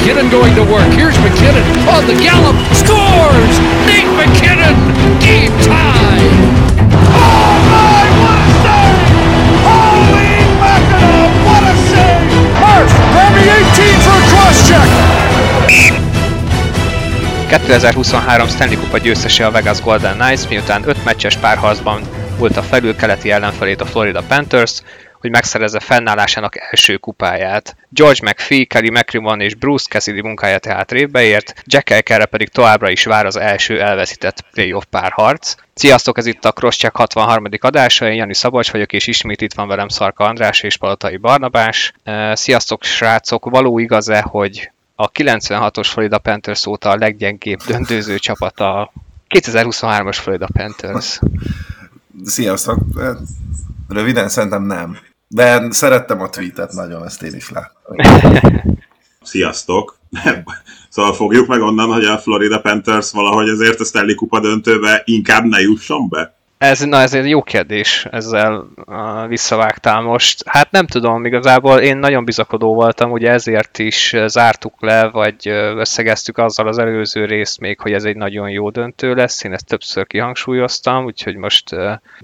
McKinnon going to work. Here's McKinnon on the gallop. Scores! Nate McKinnon! Game tie! Oh my, what a save! Holy mackerel, what a save! Murph, me 18 for a cross check! 2023 Stanley Kupa győztese a Vegas Golden Knights, miután 5 meccses párharcban volt a felül-keleti ellenfelét a Florida Panthers, hogy megszerezze fennállásának első kupáját. George McPhee, Kelly McRimmon és Bruce Cassidy munkája tehát révbe ért, Jack Elkerre pedig továbbra is vár az első elveszített playoff párharc. Sziasztok, ez itt a Crosscheck 63. adása, én Jani Szabolcs vagyok, és ismét itt van velem Szarka András és Palatai Barnabás. Sziasztok, srácok, való igaz-e, hogy a 96-os Florida Panthers óta a leggyengébb döntőző csapat a 2023-as Florida Panthers. Sziasztok! Röviden szerintem nem. De szerettem a tweetet nagyon, ezt én is láttam. Sziasztok! szóval fogjuk meg onnan, hogy a Florida Panthers valahogy ezért a Stanley Kupa döntőbe inkább ne jusson be? Ez, na ez egy jó kérdés, ezzel uh, visszavágtál most. Hát nem tudom, igazából én nagyon bizakodó voltam, ugye ezért is zártuk le, vagy összegeztük azzal az előző részt még, hogy ez egy nagyon jó döntő lesz, én ezt többször kihangsúlyoztam, úgyhogy most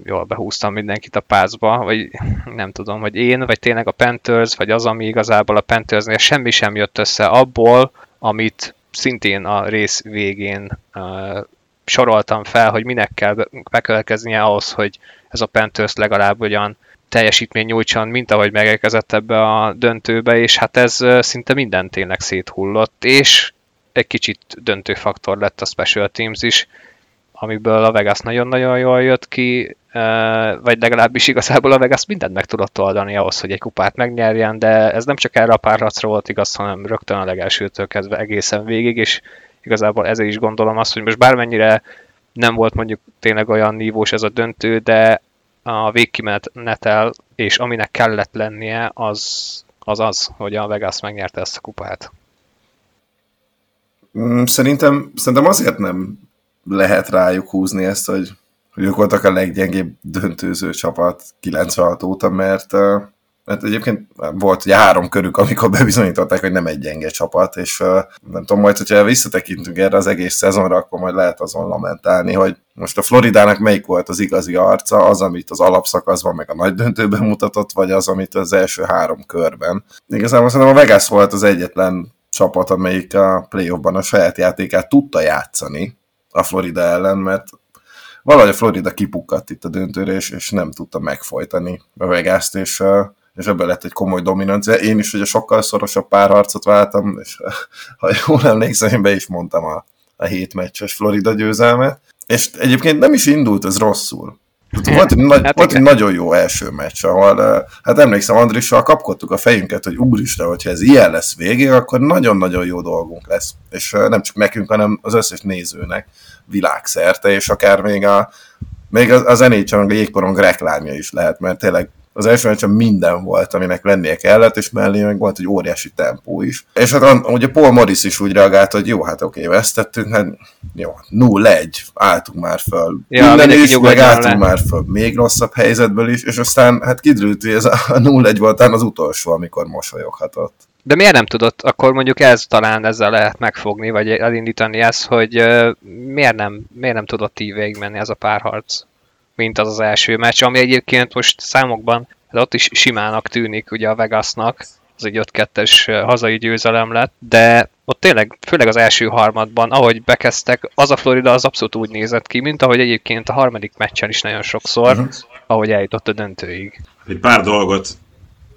jól behúztam mindenkit a pászba, vagy nem tudom, hogy én, vagy tényleg a Panthers, vagy az, ami igazából a Panthersnél semmi sem jött össze abból, amit szintén a rész végén uh, soroltam fel, hogy minek kell bekövetkeznie ahhoz, hogy ez a Panthers legalább olyan teljesítmény nyújtson, mint ahogy megérkezett ebbe a döntőbe, és hát ez szinte minden tényleg széthullott, és egy kicsit döntő faktor lett a Special Teams is, amiből a Vegas nagyon-nagyon jól jött ki, vagy legalábbis igazából a Vegas mindent meg tudott oldani ahhoz, hogy egy kupát megnyerjen, de ez nem csak erre a párharcra volt igaz, hanem rögtön a legelsőtől kezdve egészen végig, és igazából ezért is gondolom azt, hogy most bármennyire nem volt mondjuk tényleg olyan nívós ez a döntő, de a végkimenetel, és aminek kellett lennie, az az, az hogy a Vegas megnyerte ezt a kupát. Mm, szerintem, szerintem azért nem lehet rájuk húzni ezt, hogy, hogy ők voltak a leggyengébb döntőző csapat 96 óta, mert mert egyébként volt ugye három körük, amikor bebizonyították, hogy nem egy gyenge csapat, és uh, nem tudom, majd, hogyha visszatekintünk erre az egész szezonra, akkor majd lehet azon lamentálni, hogy most a Floridának melyik volt az igazi arca, az, amit az alapszakaszban, meg a nagy döntőben mutatott, vagy az, amit az első három körben. Igazából szerintem a Vegas volt az egyetlen csapat, amelyik a playoffban a saját játékát tudta játszani a Florida ellen, mert valahogy a Florida kipukkadt itt a döntőre, és, és nem tudta megfojtani a Vegas-t, és uh, és ebből lett egy komoly dominancia. Én is ugye sokkal szorosabb párharcot váltam, és ha jól emlékszem, én be is mondtam a, a hét meccses Florida győzelmet, és egyébként nem is indult ez rosszul. Volt egy, nagy, hát volt egy nagyon jó első meccs, ahol, hát emlékszem, Andrissal kapkodtuk a fejünket, hogy úristen, hogyha ez ilyen lesz végig, akkor nagyon-nagyon jó dolgunk lesz. És nem csak nekünk, hanem az összes nézőnek világszerte, és akár még a, még az, az NHL a jégkorong reklámja is lehet, mert tényleg az első meccsen minden volt, aminek lennie kellett, és mellé meg volt egy óriási tempó is. És hát ugye Paul Morris is úgy reagált, hogy jó, hát oké, vesztettünk, hát jó, 0-1, álltunk már föl. Ja, Minden is, meg álltunk le. már föl még rosszabb helyzetből is, és aztán hát kiderült, hogy ez a 0-1 volt az utolsó, amikor mosolyoghatott. De miért nem tudott, akkor mondjuk ez talán ezzel lehet megfogni, vagy elindítani ezt, hogy uh, miért, nem, miért nem tudott így végigmenni ez a párharc? Mint az az első meccs, ami egyébként most számokban hát ott is simának tűnik ugye a Vegasnak, az egy 5-2-es hazai győzelem lett, de ott tényleg, főleg az első harmadban, ahogy bekezdtek, az a Florida az abszolút úgy nézett ki, mint ahogy egyébként a harmadik meccsen is nagyon sokszor, uh-huh. ahogy eljutott a döntőig. Egy pár dolgot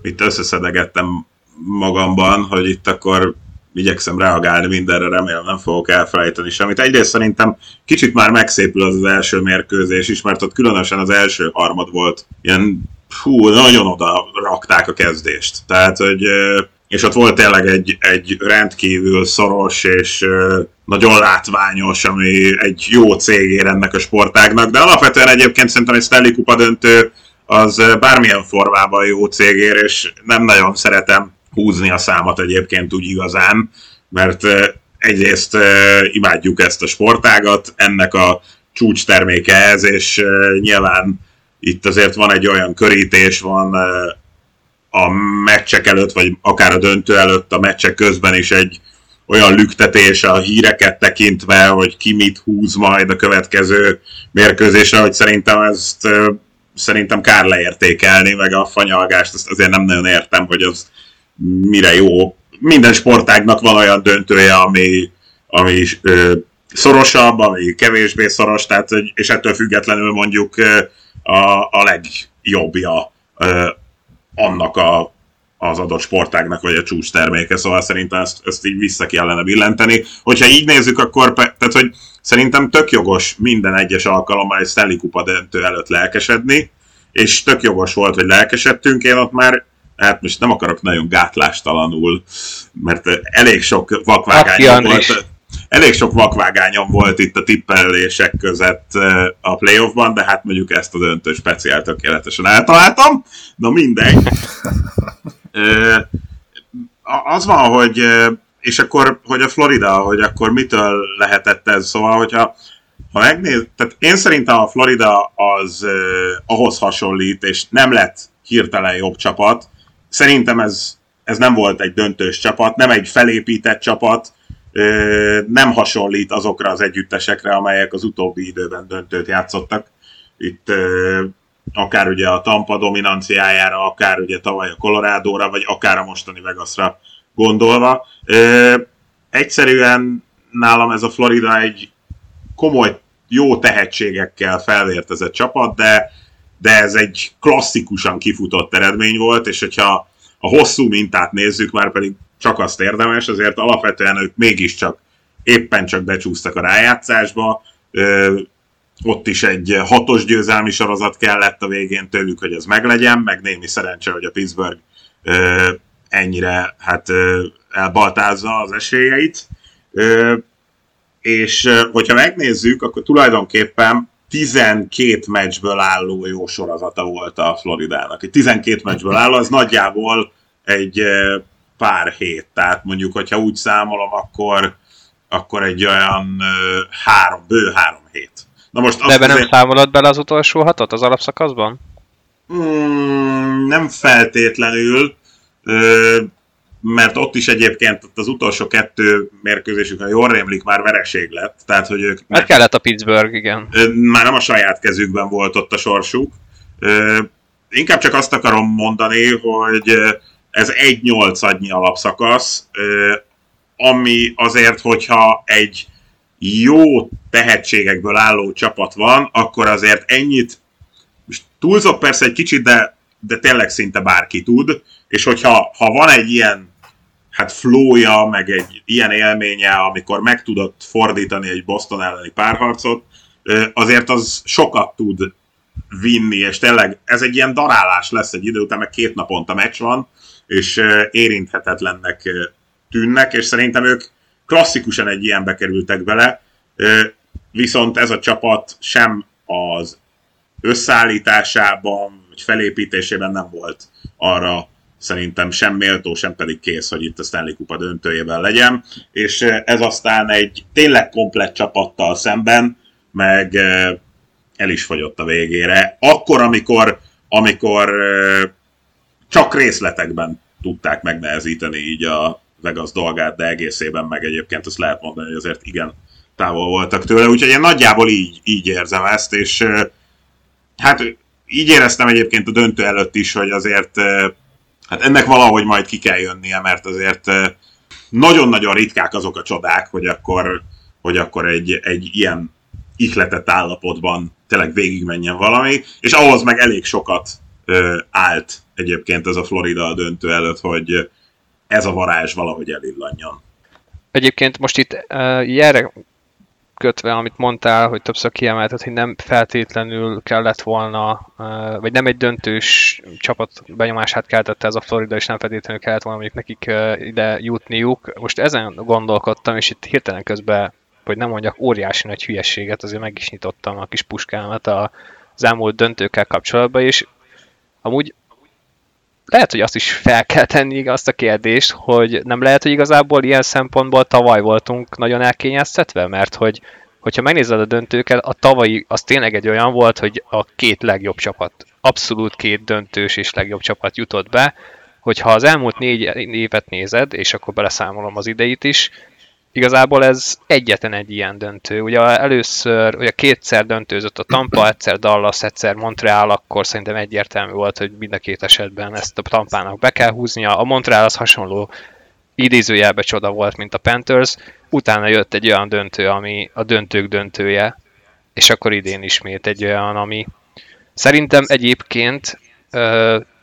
itt összeszedegettem magamban, hogy itt akkor igyekszem reagálni mindenre, remélem nem fogok elfelejteni semmit. Egyrészt szerintem kicsit már megszépül az az első mérkőzés is, mert ott különösen az első harmad volt ilyen fú, nagyon oda rakták a kezdést. Tehát, hogy és ott volt tényleg egy, egy rendkívül szoros és nagyon látványos, ami egy jó cégér ennek a sportágnak, de alapvetően egyébként szerintem egy Stanley Kupa döntő az bármilyen formában jó cégér, és nem nagyon szeretem húzni a számat egyébként úgy igazán, mert egyrészt imádjuk ezt a sportágat, ennek a csúcs terméke ez, és nyilván itt azért van egy olyan körítés, van a meccsek előtt, vagy akár a döntő előtt, a meccsek közben is egy olyan lüktetés a híreket tekintve, hogy ki mit húz majd a következő mérkőzésre, hogy szerintem ezt szerintem kár leértékelni, meg a fanyalgást, ezt azért nem nagyon értem, hogy az mire jó. Minden sportágnak van olyan döntője, ami, ami ö, szorosabb, ami kevésbé szoros, tehát, és ettől függetlenül mondjuk a, a legjobbja ö, annak a, az adott sportágnak, vagy a csúcs terméke, szóval szerintem ezt, ezt így vissza kellene billenteni. Hogyha így nézzük, akkor tehát, hogy szerintem tök jogos minden egyes alkalommal egy Stanley Kupa döntő előtt lelkesedni, és tök jogos volt, hogy lelkesedtünk, én ott már hát most nem akarok nagyon gátlástalanul, mert elég sok vakvágányom volt. Elég sok vakvágányom volt itt a tippelések között a playoffban, de hát mondjuk ezt a döntő speciál tökéletesen eltaláltam. Na mindegy. az van, hogy és akkor, hogy a Florida, hogy akkor mitől lehetett ez, szóval, hogyha ha megnéz, tehát én szerintem a Florida az uh, ahhoz hasonlít, és nem lett hirtelen jobb csapat. Szerintem ez, ez nem volt egy döntős csapat, nem egy felépített csapat, nem hasonlít azokra az együttesekre, amelyek az utóbbi időben döntőt játszottak. Itt akár ugye a Tampa dominanciájára, akár ugye tavaly a Colorado-ra, vagy akár a mostani Vegasra gondolva. Egyszerűen nálam ez a Florida egy komoly, jó tehetségekkel felvértezett csapat, de, de ez egy klasszikusan kifutott eredmény volt, és hogyha a hosszú mintát nézzük, már pedig csak azt érdemes, azért alapvetően ők mégiscsak éppen csak becsúsztak a rájátszásba, ö, ott is egy hatos győzelmi sorozat kellett a végén tőlük, hogy ez meglegyen, meg némi szerencse, hogy a Pittsburgh ö, ennyire hát ö, elbaltázza az esélyeit. Ö, és hogyha megnézzük, akkor tulajdonképpen 12 meccsből álló jó sorozata volt a Floridának. Egy 12 meccsből álló, az nagyjából egy pár hét. Tehát mondjuk, hogyha úgy számolom, akkor, akkor egy olyan három, bő három hét. Na most De ebben nem számolod bele az utolsó hatot az alapszakaszban? Mm, nem feltétlenül mert ott is egyébként ott az utolsó kettő mérkőzésük, ha jól rémlik, már vereség lett. Tehát, hogy ők... Mert kellett a Pittsburgh, igen. Már nem a saját kezükben volt ott a sorsuk. Inkább csak azt akarom mondani, hogy ez egy nyolcadnyi alapszakasz, ami azért, hogyha egy jó tehetségekből álló csapat van, akkor azért ennyit, túlzok persze egy kicsit, de, de tényleg szinte bárki tud, és hogyha ha van egy ilyen hát flója, meg egy ilyen élménye, amikor meg tudott fordítani egy Boston elleni párharcot, azért az sokat tud vinni, és tényleg ez egy ilyen darálás lesz egy idő után, meg két naponta meccs van, és érinthetetlennek tűnnek, és szerintem ők klasszikusan egy ilyenbe kerültek bele, viszont ez a csapat sem az összeállításában, vagy felépítésében nem volt arra szerintem sem méltó, sem pedig kész, hogy itt a Stanley Kupa döntőjében legyen, és eh, ez aztán egy tényleg komplett csapattal szemben, meg eh, el is fogyott a végére. Akkor, amikor, amikor eh, csak részletekben tudták megnehezíteni így a Vegas dolgát, de egészében meg egyébként azt lehet mondani, hogy azért igen távol voltak tőle, úgyhogy én nagyjából így, így érzem ezt, és hát így éreztem egyébként a döntő előtt is, hogy azért hát ennek valahogy majd ki kell jönnie, mert azért nagyon-nagyon ritkák azok a csodák, hogy akkor, hogy akkor egy, egy ilyen ihletett állapotban tényleg végigmenjen valami, és ahhoz meg elég sokat ö, állt egyébként ez a Florida döntő előtt, hogy ez a varázs valahogy elillanjon. Egyébként most itt uh, erre kötve, amit mondtál, hogy többször kiemelted, hogy nem feltétlenül kellett volna, vagy nem egy döntős csapat benyomását keltette ez a Florida, és nem feltétlenül kellett volna mondjuk nekik ide jutniuk. Most ezen gondolkodtam, és itt hirtelen közben, hogy nem mondjak óriási nagy hülyességet, azért meg is nyitottam a kis puskámat az elmúlt döntőkkel kapcsolatban, és amúgy lehet, hogy azt is fel kell tenni azt a kérdést, hogy nem lehet, hogy igazából ilyen szempontból tavaly voltunk nagyon elkényeztetve, mert hogy hogyha megnézed a döntőket, a tavalyi az tényleg egy olyan volt, hogy a két legjobb csapat, abszolút két döntős és legjobb csapat jutott be, hogyha az elmúlt négy évet nézed, és akkor beleszámolom az ideit is, igazából ez egyetlen egy ilyen döntő. Ugye először, ugye kétszer döntőzött a Tampa, egyszer Dallas, egyszer Montreal, akkor szerintem egyértelmű volt, hogy mind a két esetben ezt a Tampának be kell húznia. A Montreal az hasonló idézőjelbe csoda volt, mint a Panthers. Utána jött egy olyan döntő, ami a döntők döntője, és akkor idén ismét egy olyan, ami szerintem egyébként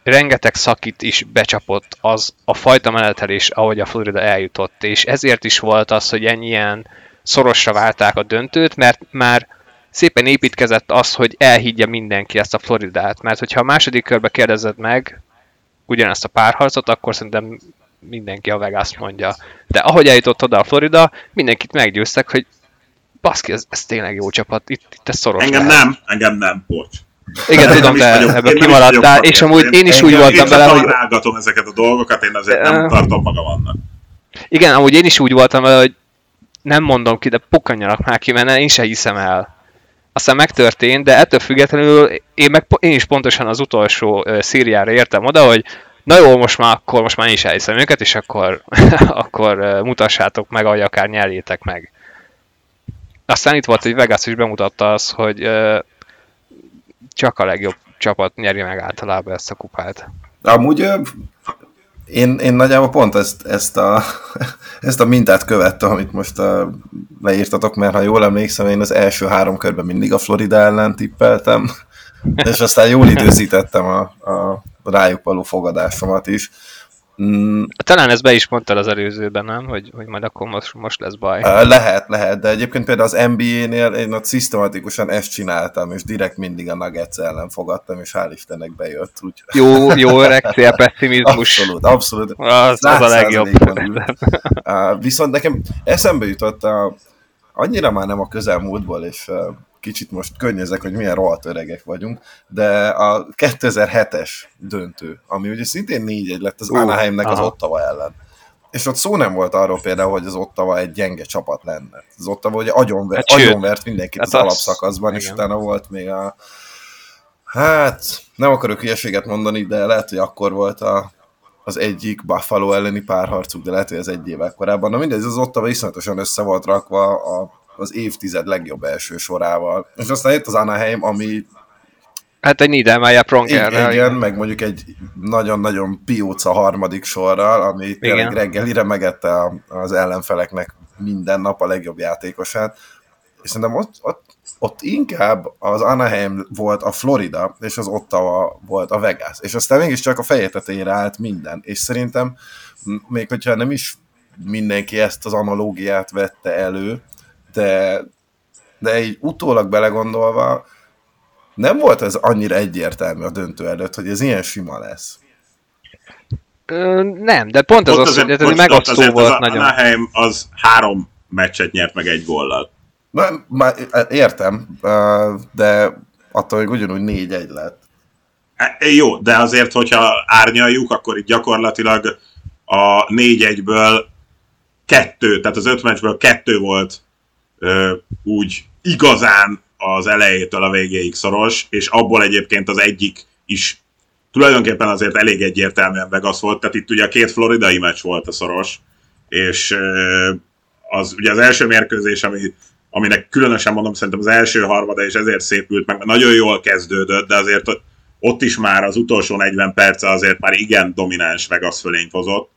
rengeteg szakit is becsapott az a fajta menetelés, ahogy a Florida eljutott, és ezért is volt az, hogy ennyien szorosra válták a döntőt, mert már szépen építkezett az, hogy elhiggye mindenki ezt a Floridát, mert hogyha a második körbe kérdezed meg ugyanezt a párharcot, akkor szerintem mindenki a Vegas mondja. De ahogy eljutott oda a Florida, mindenkit meggyőztek, hogy baszki, ez, ez tényleg jó csapat, itt, itt ez szoros Engem lehet. nem, engem nem, bocs. Igen, tudom, de ebből én kimaradtál, és amúgy én is úgy voltam én vele, hogy találgatom ezeket a dolgokat, én azért nem tartom magam annak. igen, amúgy én is úgy voltam vele, hogy nem mondom ki, de pukkanjanak már ki, mert én se hiszem el. Aztán megtörtént, de ettől függetlenül én, meg, én is pontosan az utolsó szíriára értem oda, hogy na jó, most már akkor, most már én is elhiszem őket, és akkor, akkor mutassátok meg, ahogy akár nyeljétek meg. Aztán itt volt, hogy Vegas is bemutatta azt, hogy csak a legjobb csapat nyeri meg általában ezt a kupát. Amúgy én, én nagyjából pont ezt, ezt, a, ezt a mintát követtem, amit most leírtatok, mert ha jól emlékszem, én az első három körben mindig a Florida ellen tippeltem, és aztán jól időzítettem a, a rájuk való fogadásomat is. Mm, Talán ezt be is mondtad az előzőben, nem? Hogy, hogy majd akkor most, most lesz baj. Lehet, lehet, de egyébként például az NBA-nél én ott szisztematikusan ezt csináltam, és direkt mindig a Nuggets ellen fogadtam, és hál' Istennek bejött. Úgy. Jó, jó öreg cél pessimizmus. Abszolút, abszolút. Az, az a legjobb. viszont nekem eszembe jutott a, annyira már nem a közelmúltból, és kicsit most könnyezek, hogy milyen rohadt öregek vagyunk, de a 2007-es döntő, ami ugye szintén 4-1 lett az Ú, Anaheimnek az aha. Ottawa ellen. És ott szó nem volt arról például, hogy az Ottawa egy gyenge csapat lenne. Az Ottawa ugye agyonvert, Hát agyonvert mindenkit hát az az- alapszakaszban, és igen. utána volt még a Hát, nem akarok hülyeséget mondani, de lehet, hogy akkor volt a, az egyik Buffalo elleni párharcuk, de lehet, hogy ez egy évvel korábban. Na mindegy, az Ottawa iszonyatosan össze volt rakva a, az évtized legjobb első sorával. És aztán jött az Anaheim, ami Hát egy Niedermeyer Prongerrel. igen, meg mondjuk egy nagyon-nagyon pióca harmadik sorral, ami tényleg reggelire megette az ellenfeleknek minden nap a legjobb játékosát. És szerintem ott, ott, ott inkább az Anaheim volt a Florida, és az Ottawa volt a Vegas. És aztán mégiscsak a feje tetejére állt minden. És szerintem, még hogyha nem is mindenki ezt az analógiát vette elő, de, de így utólag belegondolva, nem volt ez annyira egyértelmű a döntő előtt, hogy ez ilyen sima lesz. Ö, nem, de pont az Ott az, hogy ez megosztó azért volt az nagyon. Anaheim az három meccset nyert meg egy góllal. Na, már értem, ö, de attól még ugyanúgy 4-1 lett. E, Jó, de azért, hogyha árnyaljuk, akkor itt gyakorlatilag a 4-1-ből kettő, tehát az öt meccsből kettő volt úgy igazán az elejétől a végéig szoros, és abból egyébként az egyik is tulajdonképpen azért elég egyértelműen Vegas volt, tehát itt ugye a két floridai meccs volt a szoros, és az ugye az első mérkőzés, ami, aminek különösen mondom, szerintem az első harmada, és ezért szépült meg, nagyon jól kezdődött, de azért ott- is már az utolsó 40 perce azért már igen domináns Vegas fölényt hozott,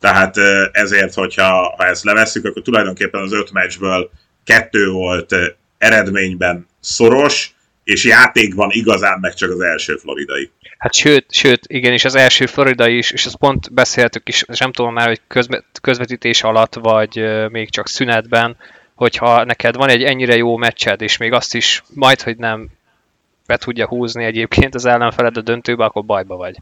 tehát ezért, hogyha ha ezt levesszük, akkor tulajdonképpen az öt meccsből kettő volt eredményben szoros, és játékban igazán meg csak az első floridai. Hát sőt, sőt, igen, és az első Florida is, és ezt pont beszéltük is, és nem tudom már, hogy közbe, közvetítés alatt, vagy még csak szünetben, hogyha neked van egy ennyire jó meccsed, és még azt is majd, hogy nem be tudja húzni egyébként az ellenfeled a döntőbe, akkor bajba vagy.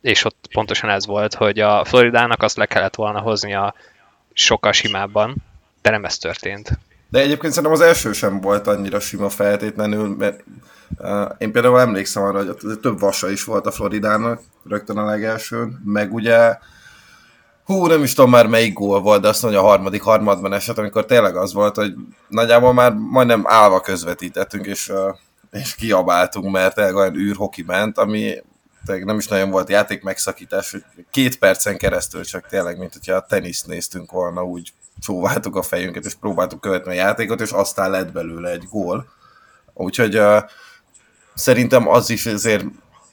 És ott pontosan ez volt, hogy a Floridának azt le kellett volna hozni a sokkal simábban, de nem ez történt. De egyébként szerintem az első sem volt annyira sima feltétlenül, mert uh, én például emlékszem arra, hogy több vasa is volt a Floridának, rögtön a legelsőn, meg ugye hú, nem is tudom már melyik gól volt, de azt mondja a harmadik harmadban eset, amikor tényleg az volt, hogy nagyjából már majdnem állva közvetítettünk, és, uh, és kiabáltunk, mert tényleg olyan űrhoki ment, ami nem is nagyon volt játék megszakítás, két percen keresztül csak tényleg, mint hogyha a teniszt néztünk volna, úgy csóváltuk a fejünket, és próbáltuk követni a játékot, és aztán lett belőle egy gól. Úgyhogy uh, szerintem az is azért,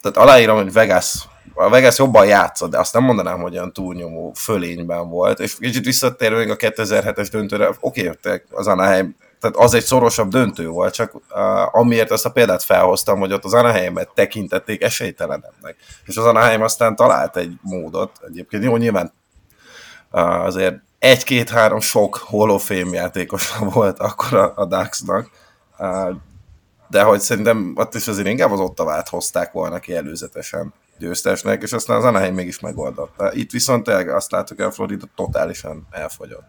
tehát aláírom, hogy Vegas, a Vegas jobban játszott, de azt nem mondanám, hogy olyan túlnyomó fölényben volt, és kicsit visszatérve még a 2007-es döntőre, oké, okay, az Anaheim tehát az egy szorosabb döntő volt, csak uh, amiért ezt a példát felhoztam, hogy ott az Anaheimet tekintették esélytelenebbnek. És az Anaheim aztán talált egy módot, egyébként jó, nyilván uh, azért egy-két-három sok Hall of Fame játékos volt akkor a, a Ducksnak, de hogy szerintem ott is azért inkább az Ottavát hozták volna ki előzetesen győztesnek, és aztán az Anaheim mégis megoldotta. Itt viszont tényleg azt láttuk, a Florida totálisan elfogyott.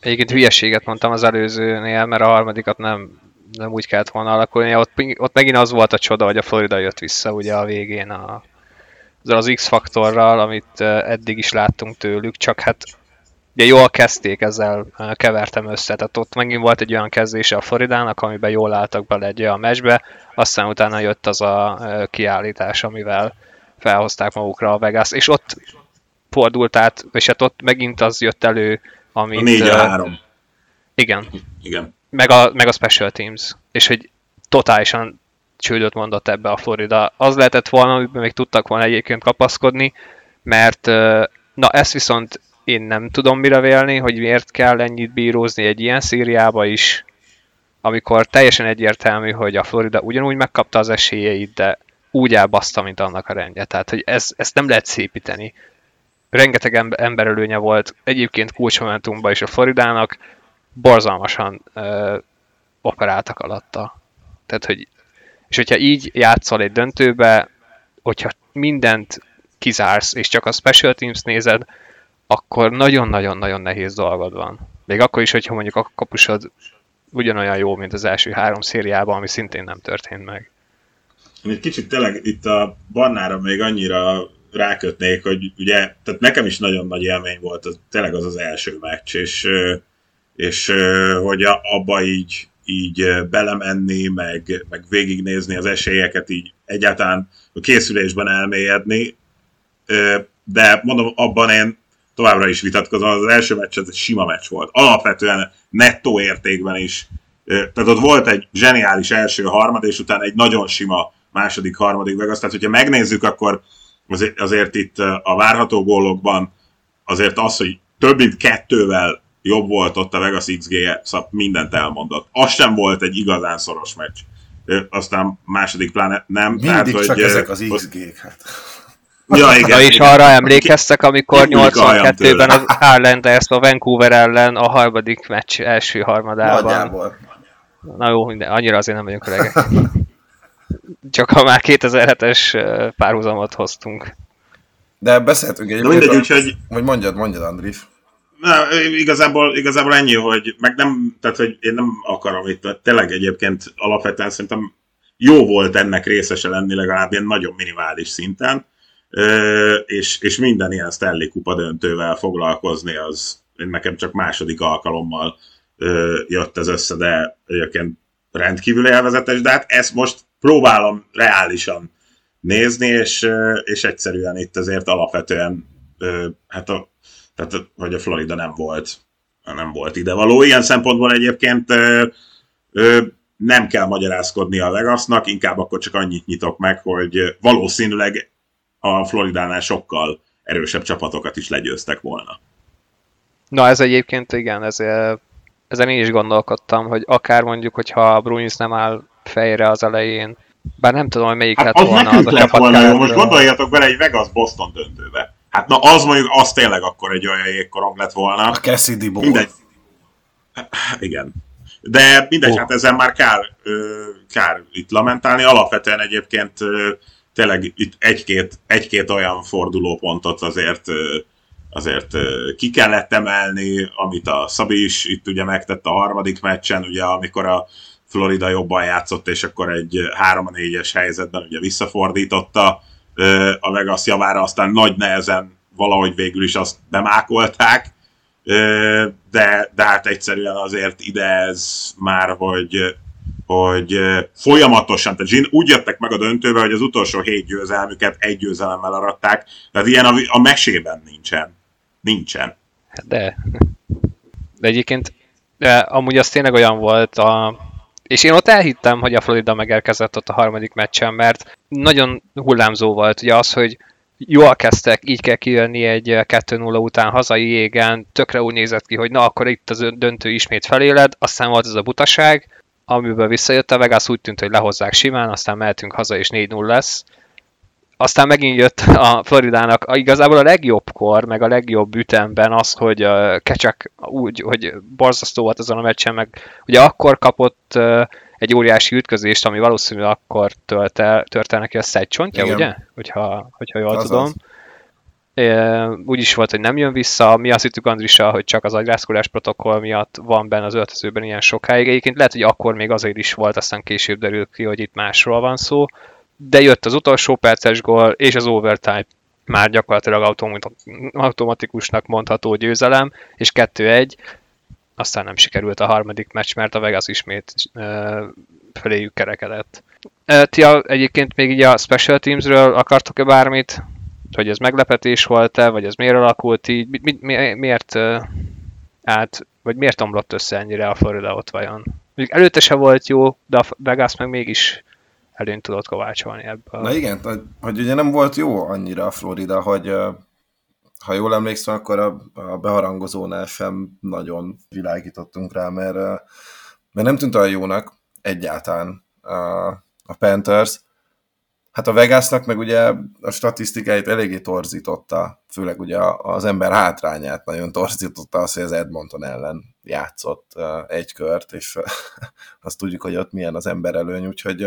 Egyébként hülyeséget mondtam az előzőnél, mert a harmadikat nem, nem úgy kellett volna alakulni. Ott, ott megint az volt a csoda, hogy a Florida jött vissza ugye a végén a, az X-faktorral, amit eddig is láttunk tőlük, csak hát ugye jól kezdték, ezzel kevertem össze, tehát ott megint volt egy olyan kezdése a Floridának, amiben jól álltak bele egy olyan meccsbe, aztán utána jött az a kiállítás, amivel felhozták magukra a Vegas, és ott fordult át, és hát ott megint az jött elő, amit, a 4 a 3. Igen. Igen. Meg a, meg a Special Teams. És hogy totálisan csődöt mondott ebbe a Florida. Az lehetett volna, amiben még tudtak volna egyébként kapaszkodni, mert na ezt viszont én nem tudom mire vélni, hogy miért kell ennyit bírózni egy ilyen szíriába is, amikor teljesen egyértelmű, hogy a Florida ugyanúgy megkapta az esélyeit, de úgy elbaszta, mint annak a rendje. Tehát, hogy ez, ezt nem lehet szépíteni rengeteg ember előnye volt egyébként kulcsmomentumban is a Floridának, borzalmasan ö, operáltak alatta. Tehát, hogy, és hogyha így játszol egy döntőbe, hogyha mindent kizársz, és csak a special teams nézed, akkor nagyon-nagyon-nagyon nehéz dolgod van. Még akkor is, hogyha mondjuk a kapusod ugyanolyan jó, mint az első három szériában, ami szintén nem történt meg. Egy kicsit tényleg itt a Barnára még annyira rákötnék, hogy ugye, tehát nekem is nagyon nagy élmény volt, az, tényleg az az első meccs, és, és hogy abba így, így belemenni, meg, meg végignézni az esélyeket, így egyáltalán a készülésben elmélyedni, de mondom, abban én továbbra is vitatkozom, az első meccs az egy sima meccs volt. Alapvetően nettó értékben is. Tehát ott volt egy zseniális első harmad, és utána egy nagyon sima második, harmadik Vegas. Tehát, hogyha megnézzük, akkor azért, azért itt a várható gólokban azért az, hogy több mint kettővel jobb volt ott a Vegas XG-je, szóval mindent elmondott. Az sem volt egy igazán szoros meccs. Aztán második pláne nem. Mindig tehát, csak hogy, ezek az XG-k, hát. Ja, igen, Na és igen. arra emlékeztek, amikor 82-ben az Islanders a Vancouver ellen a harmadik meccs első harmadában. Nagyjából. Na jó, minden, annyira azért nem vagyok öregek. Csak ha már 2007-es párhuzamot hoztunk. De beszéltünk egy mindegy, úgyhogy... Vagy mondjad, mondjad, Andris. Na, igazából, igazából ennyi, hogy meg nem, tehát hogy én nem akarom itt, tényleg egyébként alapvetően szerintem jó volt ennek részese lenni legalább ilyen nagyon minimális szinten, és, és minden ilyen Stanley kupa döntővel foglalkozni, az nekem csak második alkalommal jött ez össze, de egyébként rendkívül élvezetes, de hát ezt most próbálom reálisan nézni, és, és egyszerűen itt azért alapvetően hát a, tehát, hogy a Florida nem volt nem volt ide való. Ilyen szempontból egyébként nem kell magyarázkodni a Vegasnak, inkább akkor csak annyit nyitok meg, hogy valószínűleg a Floridánál sokkal erősebb csapatokat is legyőztek volna. Na ez egyébként igen, ez, ezen én is gondolkodtam, hogy akár mondjuk, hogyha a Bruins nem áll fejre az elején, bár nem tudom, hogy melyik hát lett az volna az a csapat. Volna jó. Most gondoljatok bele egy Vegas-Boston döntőbe. Hát na az mondjuk, az tényleg akkor egy olyan jégkorong lett volna. A Cassidy Bowl. Mindegy. Igen. De mindegy, oh. hát ezen már kár, kár itt lamentálni. Alapvetően egyébként tényleg itt egy-két, egy-két olyan fordulópontot azért azért ki kellett emelni, amit a Szabi is itt ugye megtett a harmadik meccsen, ugye amikor a Florida jobban játszott, és akkor egy 3-4-es helyzetben ugye visszafordította a Vegas javára, aztán nagy nehezen valahogy végül is azt bemákolták, de, de hát egyszerűen azért ide ez már, hogy hogy folyamatosan, tehát Zsin úgy jöttek meg a döntőbe, hogy az utolsó hét győzelmüket egy győzelemmel aratták, tehát ilyen a, a mesében nincsen. Nincsen. Hát de. De egyébként de amúgy az tényleg olyan volt, a, és én ott elhittem, hogy a Florida megérkezett ott a harmadik meccsen, mert nagyon hullámzó volt ugye az, hogy jól kezdtek, így kell kijönni egy 2-0 után hazai égen, tökre úgy nézett ki, hogy na akkor itt az döntő ismét feléled, aztán volt ez a butaság, amiből visszajött a Vegas, úgy tűnt, hogy lehozzák simán, aztán mehetünk haza és 4-0 lesz. Aztán megint jött a Floridának igazából a legjobbkor, meg a legjobb ütemben az, hogy a Kecsek úgy, hogy borzasztó volt azon a meccsen, meg ugye akkor kapott egy óriási ütközést, ami valószínűleg akkor tölt el, tört el neki a szegycsontja, ugye? Hogyha, hogyha jól az tudom. Úgy is volt, hogy nem jön vissza. Mi azt hittük Andrisa, hogy csak az agyrázkodás protokoll miatt van benne az öltözőben ilyen sokáig. Egyébként lehet, hogy akkor még azért is volt, aztán később derült ki, hogy itt másról van szó. De jött az utolsó perces gól, és az overtime már gyakorlatilag automatikusnak mondható győzelem, és 2-1 aztán nem sikerült a harmadik meccs, mert a Vegas ismét uh, feléjük kerekedett. Ti egyébként még így a Special Teamsről akartok-e bármit? Hogy ez meglepetés volt-e, vagy ez miért alakult így? Mi, mi, mi, miért át, vagy miért omlott össze ennyire a Florida ott vajon? Mondjuk előtte se volt jó, de a Vegas meg mégis előnyt tudott kovácsolni ebből. Na igen, hogy, hogy ugye nem volt jó annyira a Florida, hogy ha jól emlékszem, akkor a, a beharangozónál sem nagyon világítottunk rá, mert, mert nem tűnt olyan jónak egyáltalán a, a Panthers. Hát a Vegasnak meg ugye a statisztikáit eléggé torzította, főleg ugye az ember hátrányát nagyon torzította az, hogy az Edmonton ellen játszott egy kört, és azt tudjuk, hogy ott milyen az ember előny, úgyhogy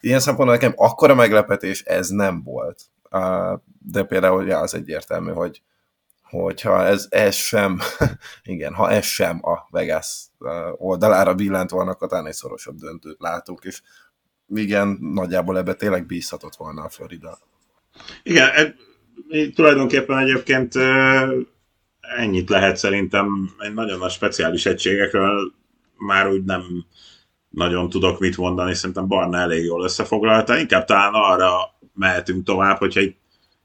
ilyen szempontból nekem akkora meglepetés ez nem volt. De például ja, az egyértelmű, hogy hogyha ez, ez sem, igen, ha ez sem a Vegas oldalára billent volna, akkor talán egy szorosabb döntőt látunk, és igen, nagyjából ebbe tényleg bízhatott volna a Florida. Igen, e, tulajdonképpen egyébként ennyit lehet szerintem egy nagyon nagy speciális egységekről már úgy nem nagyon tudok mit mondani, szerintem Barna elég jól összefoglalta, inkább talán arra mehetünk tovább, hogyha egy,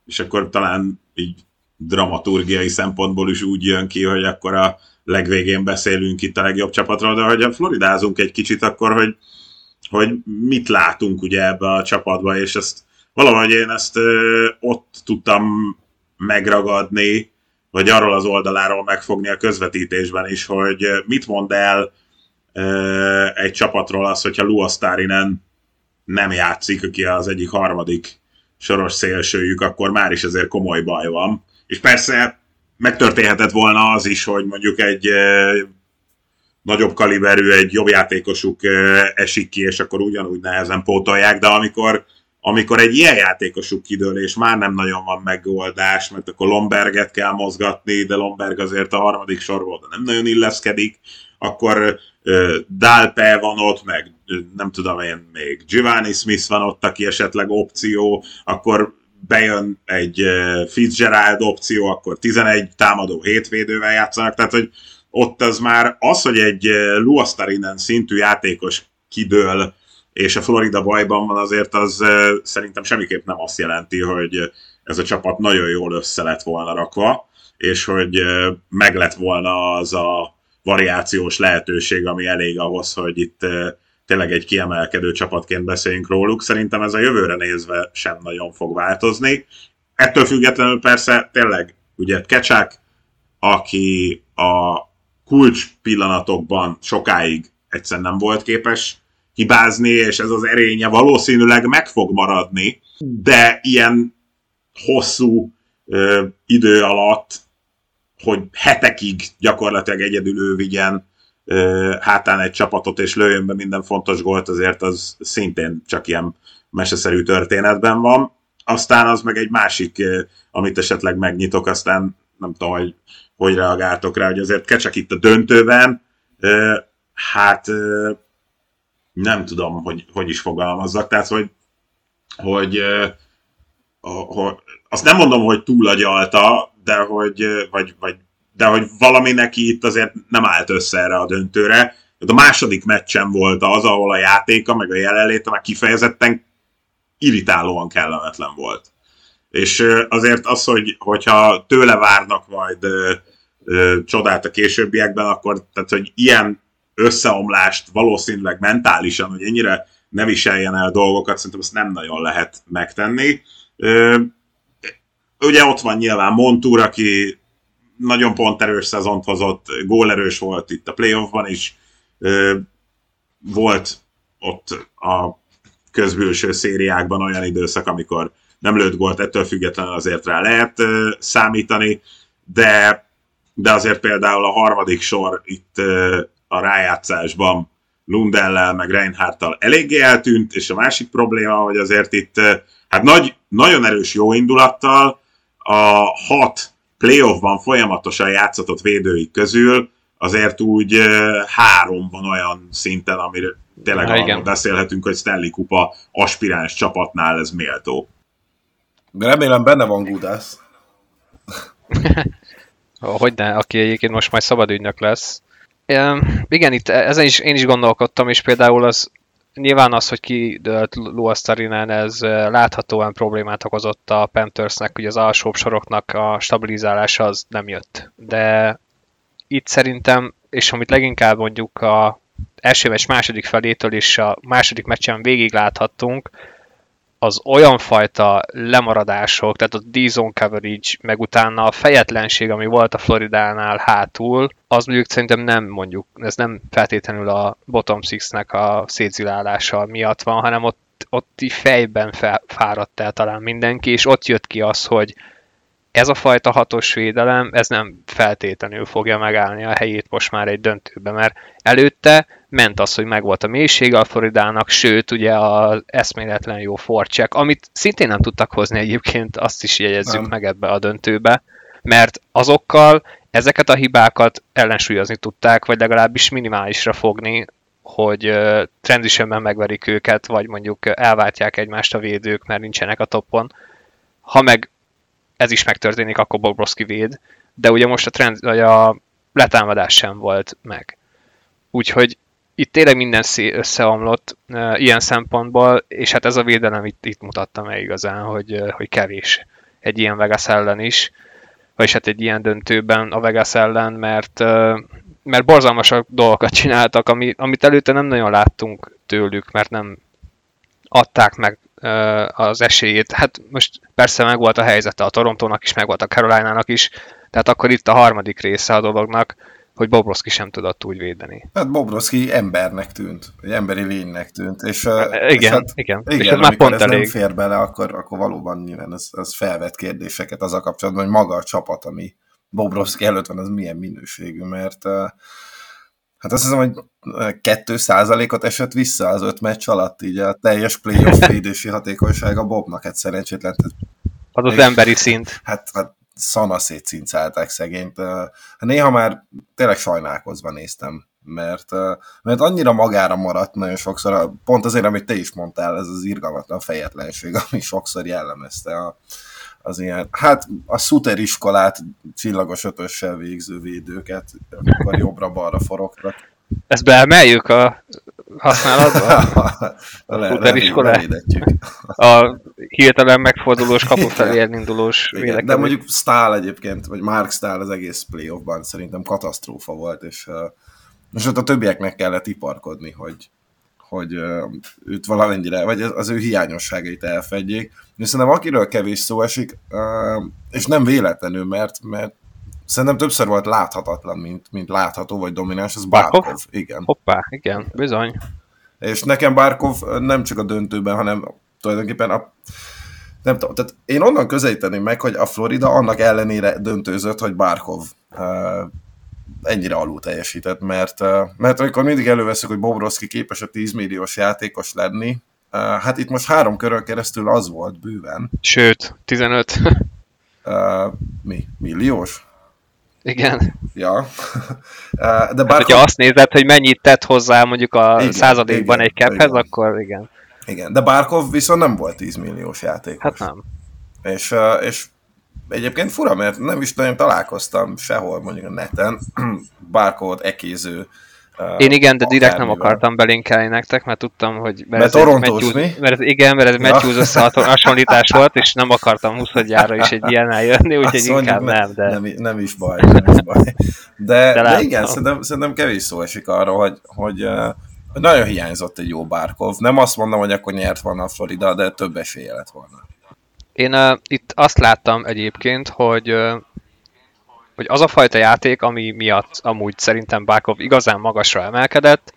és akkor talán így dramaturgiai szempontból is úgy jön ki, hogy akkor a legvégén beszélünk itt a legjobb csapatról, de hogy floridázunk egy kicsit, akkor hogy, hogy mit látunk ugye ebbe a csapatba, és ezt valahogy én ezt ott tudtam megragadni, vagy arról az oldaláról megfogni a közvetítésben is, hogy mit mond el egy csapatról az, hogyha Luosztárinen nem játszik, aki az egyik harmadik soros szélsőjük, akkor már is azért komoly baj van. És persze megtörténhetett volna az is, hogy mondjuk egy nagyobb kaliberű, egy jobb játékosuk esik ki, és akkor ugyanúgy nehezen pótolják, de amikor, amikor egy ilyen játékosuk kidől, és már nem nagyon van megoldás, mert akkor Lomberget kell mozgatni, de Lomberg azért a harmadik sorból nem nagyon illeszkedik, akkor Dalpe van ott, meg nem tudom én, még Giovanni Smith van ott, aki esetleg opció, akkor bejön egy Fitzgerald opció, akkor 11 támadó hétvédővel játszanak, tehát hogy ott az már az, hogy egy Luastarinen szintű játékos kidől, és a Florida bajban van, azért az szerintem semmiképp nem azt jelenti, hogy ez a csapat nagyon jól össze lett volna rakva, és hogy meg lett volna az a variációs lehetőség, ami elég ahhoz, hogy itt tényleg egy kiemelkedő csapatként beszéljünk róluk. Szerintem ez a jövőre nézve sem nagyon fog változni. Ettől függetlenül persze tényleg, ugye Kecsák, aki a kulcs pillanatokban sokáig egyszerűen nem volt képes hibázni, és ez az erénye valószínűleg meg fog maradni, de ilyen hosszú ö, idő alatt, hogy hetekig gyakorlatilag egyedül ő vigyen hátán egy csapatot és lőjön be minden fontos gólt, azért az szintén csak ilyen meseszerű történetben van. Aztán az meg egy másik, amit esetleg megnyitok, aztán nem tudom, hogy hogy reagáltok rá, hogy azért kecsek itt a döntőben, hát nem tudom, hogy hogy is fogalmazzak, tehát hogy, hogy, hogy azt nem mondom, hogy túlagyalta, de hogy, vagy, vagy de hogy valami neki itt azért nem állt össze erre a döntőre. a második meccsen volt az, ahol a játéka, meg a jelenléte már kifejezetten irritálóan kellemetlen volt. És azért az, hogy, hogyha tőle várnak majd ö, ö, csodát a későbbiekben, akkor tehát, hogy ilyen összeomlást valószínűleg mentálisan, hogy ennyire ne viseljen el dolgokat, szerintem ezt nem nagyon lehet megtenni. Ö, ugye ott van nyilván Montúr, aki nagyon pont erős szezont hozott, gólerős volt itt a playoffban is, ö, volt ott a közbülső szériákban olyan időszak, amikor nem lőtt gólt, ettől függetlenül azért rá lehet számítani, de, de azért például a harmadik sor itt a rájátszásban Lundellel, meg Reinhardttal eléggé eltűnt, és a másik probléma, hogy azért itt hát nagy, nagyon erős jó indulattal a hat playoffban folyamatosan játszatott védőik közül azért úgy három van olyan szinten, amire tényleg arról beszélhetünk, hogy Stanley Kupa aspiráns csapatnál ez méltó. Remélem benne van Gudász. hogy ne, aki egyébként most majd szabadügynök lesz. Igen, itt ezen is, én is gondolkodtam, és például az nyilván az, hogy kidőlt Luasztarinen, ez láthatóan problémát okozott a Panthersnek, hogy az alsóbb soroknak a stabilizálása az nem jött. De itt szerintem, és amit leginkább mondjuk a első meccs második felétől és a második meccsen végig láthattunk, az olyan fajta lemaradások, tehát a D-zone coverage, meg utána a fejetlenség, ami volt a Floridánál hátul, az mondjuk szerintem nem mondjuk, ez nem feltétlenül a bottom six-nek a szétzilálása miatt van, hanem ott, ott fejben fáradt el talán mindenki, és ott jött ki az, hogy ez a fajta hatos védelem, ez nem feltétlenül fogja megállni a helyét most már egy döntőbe, mert előtte ment az, hogy megvolt a mélysége a Floridának, sőt, ugye az eszméletlen jó forcsek, amit szintén nem tudtak hozni egyébként, azt is jegyezzük nem. meg ebbe a döntőbe, mert azokkal ezeket a hibákat ellensúlyozni tudták, vagy legalábbis minimálisra fogni, hogy transitionben megverik őket, vagy mondjuk elváltják egymást a védők, mert nincsenek a toppon. Ha meg ez is megtörténik, akkor Bobrovski véd, de ugye most a, trend, vagy a letámadás sem volt meg. Úgyhogy itt tényleg minden összeomlott uh, ilyen szempontból, és hát ez a védelem itt, itt mutatta meg igazán, hogy, hogy kevés egy ilyen Vegas ellen is, vagyis hát egy ilyen döntőben a Vegas ellen, mert, mert borzalmasak dolgokat csináltak, ami, amit előtte nem nagyon láttunk tőlük, mert nem adták meg az esélyét. Hát most persze meg volt a helyzete a Torontónak is, meg volt a Carolinának is, tehát akkor itt a harmadik része a dolognak, hogy Bobrovski sem tudott úgy védeni. Hát Bobrovski embernek tűnt, egy emberi lénynek tűnt. És, igen, és hát, igen. igen. És ez már pont ez elég. nem fér bele, akkor, akkor valóban nyilván ez, ez felvet kérdéseket az a kapcsolatban, hogy maga a csapat, ami Bobrovski előtt van, az milyen minőségű, mert hát azt hiszem, hogy 2 ot esett vissza az öt meccs alatt, így a teljes playoff védési hatékonysága Bobnak, hát szerencsétlen. Az az emberi szint. Hát, hát szanaszét cincálták szegényt. Néha már tényleg sajnálkozva néztem, mert, mert annyira magára maradt nagyon sokszor, pont azért, amit te is mondtál, ez az irgalmatlan fejetlenség, ami sokszor jellemezte a, az ilyen, hát a Suter iskolát csillagos ötössel végző védőket, amikor jobbra-balra forogtak. Ezt beemeljük a használatba? a Suter iskolát? A hirtelen megfordulós kapu felé elindulós Igen, De mondjuk Stahl egyébként, vagy Mark Stahl az egész playoffban szerintem katasztrófa volt, és, és ott a többieknek kellett iparkodni, hogy, hogy őt valamennyire, vagy az ő hiányosságait elfedjék. És szerintem akiről kevés szó esik, és nem véletlenül, mert, mert szerintem többször volt láthatatlan, mint, mint látható, vagy domináns, az Barkov. Igen. Hoppá, igen, bizony. És nekem Barkov nem csak a döntőben, hanem tulajdonképpen a nem tudom, tehát én onnan közelíteném meg, hogy a Florida annak ellenére döntőzött, hogy Barkov ennyire alul teljesített, mert, mert amikor mindig előveszünk, hogy Bobrovski képes a 10 milliós játékos lenni, hát itt most három körön keresztül az volt bőven. Sőt, 15. Uh, mi? Milliós? Igen. Ja. De bár... Hát, hogyha azt nézed, hogy mennyit tett hozzá mondjuk a igen, századékban igen, egy caphez, igen. akkor igen. Igen, de Barkov viszont nem volt 10 milliós játékos. Hát nem. És, és egyébként fura, mert nem is nagyon találkoztam sehol mondjuk a neten Barkovot ekéző Én igen, de direkt nem akartam belinkelni nektek, mert tudtam, hogy... Mert ez egy Torontós, Matthews- mi? Mert igen, mert ez. Matthews összehasonlítás volt, és nem akartam 20 is egy ilyen eljönni, úgyhogy Azt mondjuk, inkább nem, de... nem, nem is baj, nem is baj. De, de, láttam. igen, szerintem, szerintem kevés szó esik arról, hogy, hogy, hogy nagyon hiányzott egy jó Barkov. Nem azt mondom, hogy akkor nyert volna a Florida, de több esélye lett volna. Én uh, itt azt láttam egyébként, hogy, uh, hogy az a fajta játék, ami miatt amúgy szerintem Bákov igazán magasra emelkedett,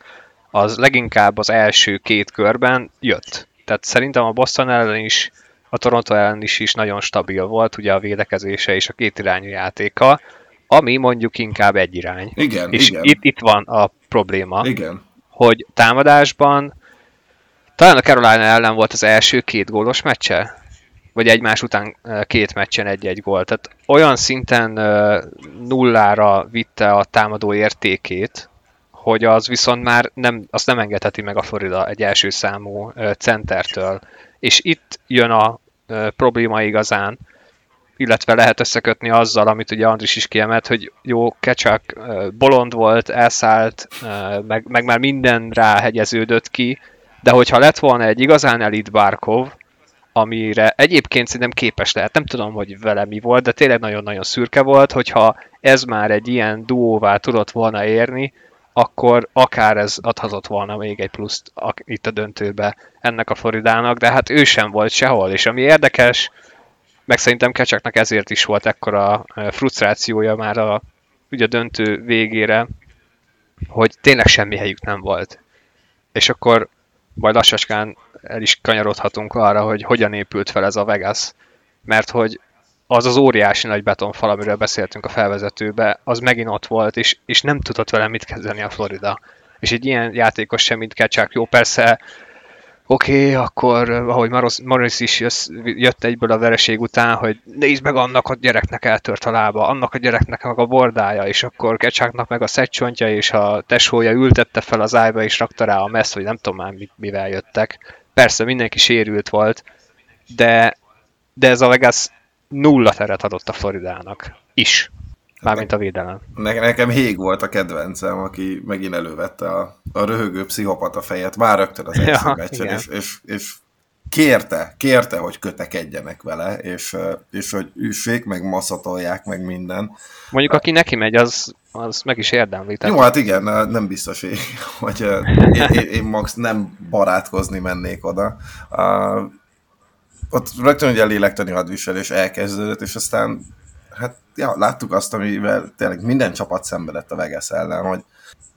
az leginkább az első két körben jött. Tehát szerintem a Boston ellen is, a Toronto ellen is, is nagyon stabil volt, ugye a védekezése és a két irányú játéka, ami mondjuk inkább egy irány. Igen, És igen. itt, itt van a probléma Igen. hogy támadásban talán a Carolina ellen volt az első két gólos meccse, vagy egymás után két meccsen egy-egy gól. Tehát olyan szinten nullára vitte a támadó értékét, hogy az viszont már nem, azt nem engedheti meg a Florida egy első számú centertől. És itt jön a probléma igazán, illetve lehet összekötni azzal, amit ugye Andris is kiemelt, hogy jó, Kecsak bolond volt, elszállt, meg, meg már minden ráhegyeződött ki, de hogyha lett volna egy igazán elit Barkov, amire egyébként szerintem képes lehet, nem tudom, hogy vele mi volt, de tényleg nagyon-nagyon szürke volt, hogyha ez már egy ilyen duóvá tudott volna érni, akkor akár ez adhatott volna még egy pluszt itt a döntőbe ennek a Floridának, de hát ő sem volt sehol, és ami érdekes, meg szerintem Kecsaknak ezért is volt ekkora frusztrációja már a, ugye a döntő végére, hogy tényleg semmi helyük nem volt. És akkor majd lassacskán el is kanyarodhatunk arra, hogy hogyan épült fel ez a Vegas, mert hogy az az óriási nagy betonfal, amiről beszéltünk a felvezetőbe, az megint ott volt, és, és nem tudott vele mit kezdeni a Florida. És egy ilyen játékos sem, mint Kecsák, jó, persze oké, okay, akkor ahogy Maros, Morris is jött egyből a vereség után, hogy nézd meg annak a gyereknek eltört a lába, annak a gyereknek meg a bordája, és akkor Kecsáknak meg a szegcsontja és a tesója ültette fel az ájba és rakta rá a messz, vagy nem tudom már mivel jöttek. Persze mindenki sérült volt, de, de ez a Vegas nulla teret adott a Floridának is. Mármint a védelem. Ne- nekem Hég volt a kedvencem, aki megint elővette a, a röhögő pszichopata fejet, már rögtön az első Ja, meccsen, igen. és, és, és kérte, kérte, hogy kötekedjenek vele, és, és hogy üssék, meg maszatolják, meg minden. Mondjuk aki neki megy, az, az meg is érdemli. Tehát Jó, hát igen, nem biztos, hogy- én, én, max nem barátkozni mennék oda. Uh, ott rögtön ugye lélektani hadviselés elkezdődött, és aztán hát ja, láttuk azt, amivel tényleg minden csapat szenvedett a Vegas ellen, hogy,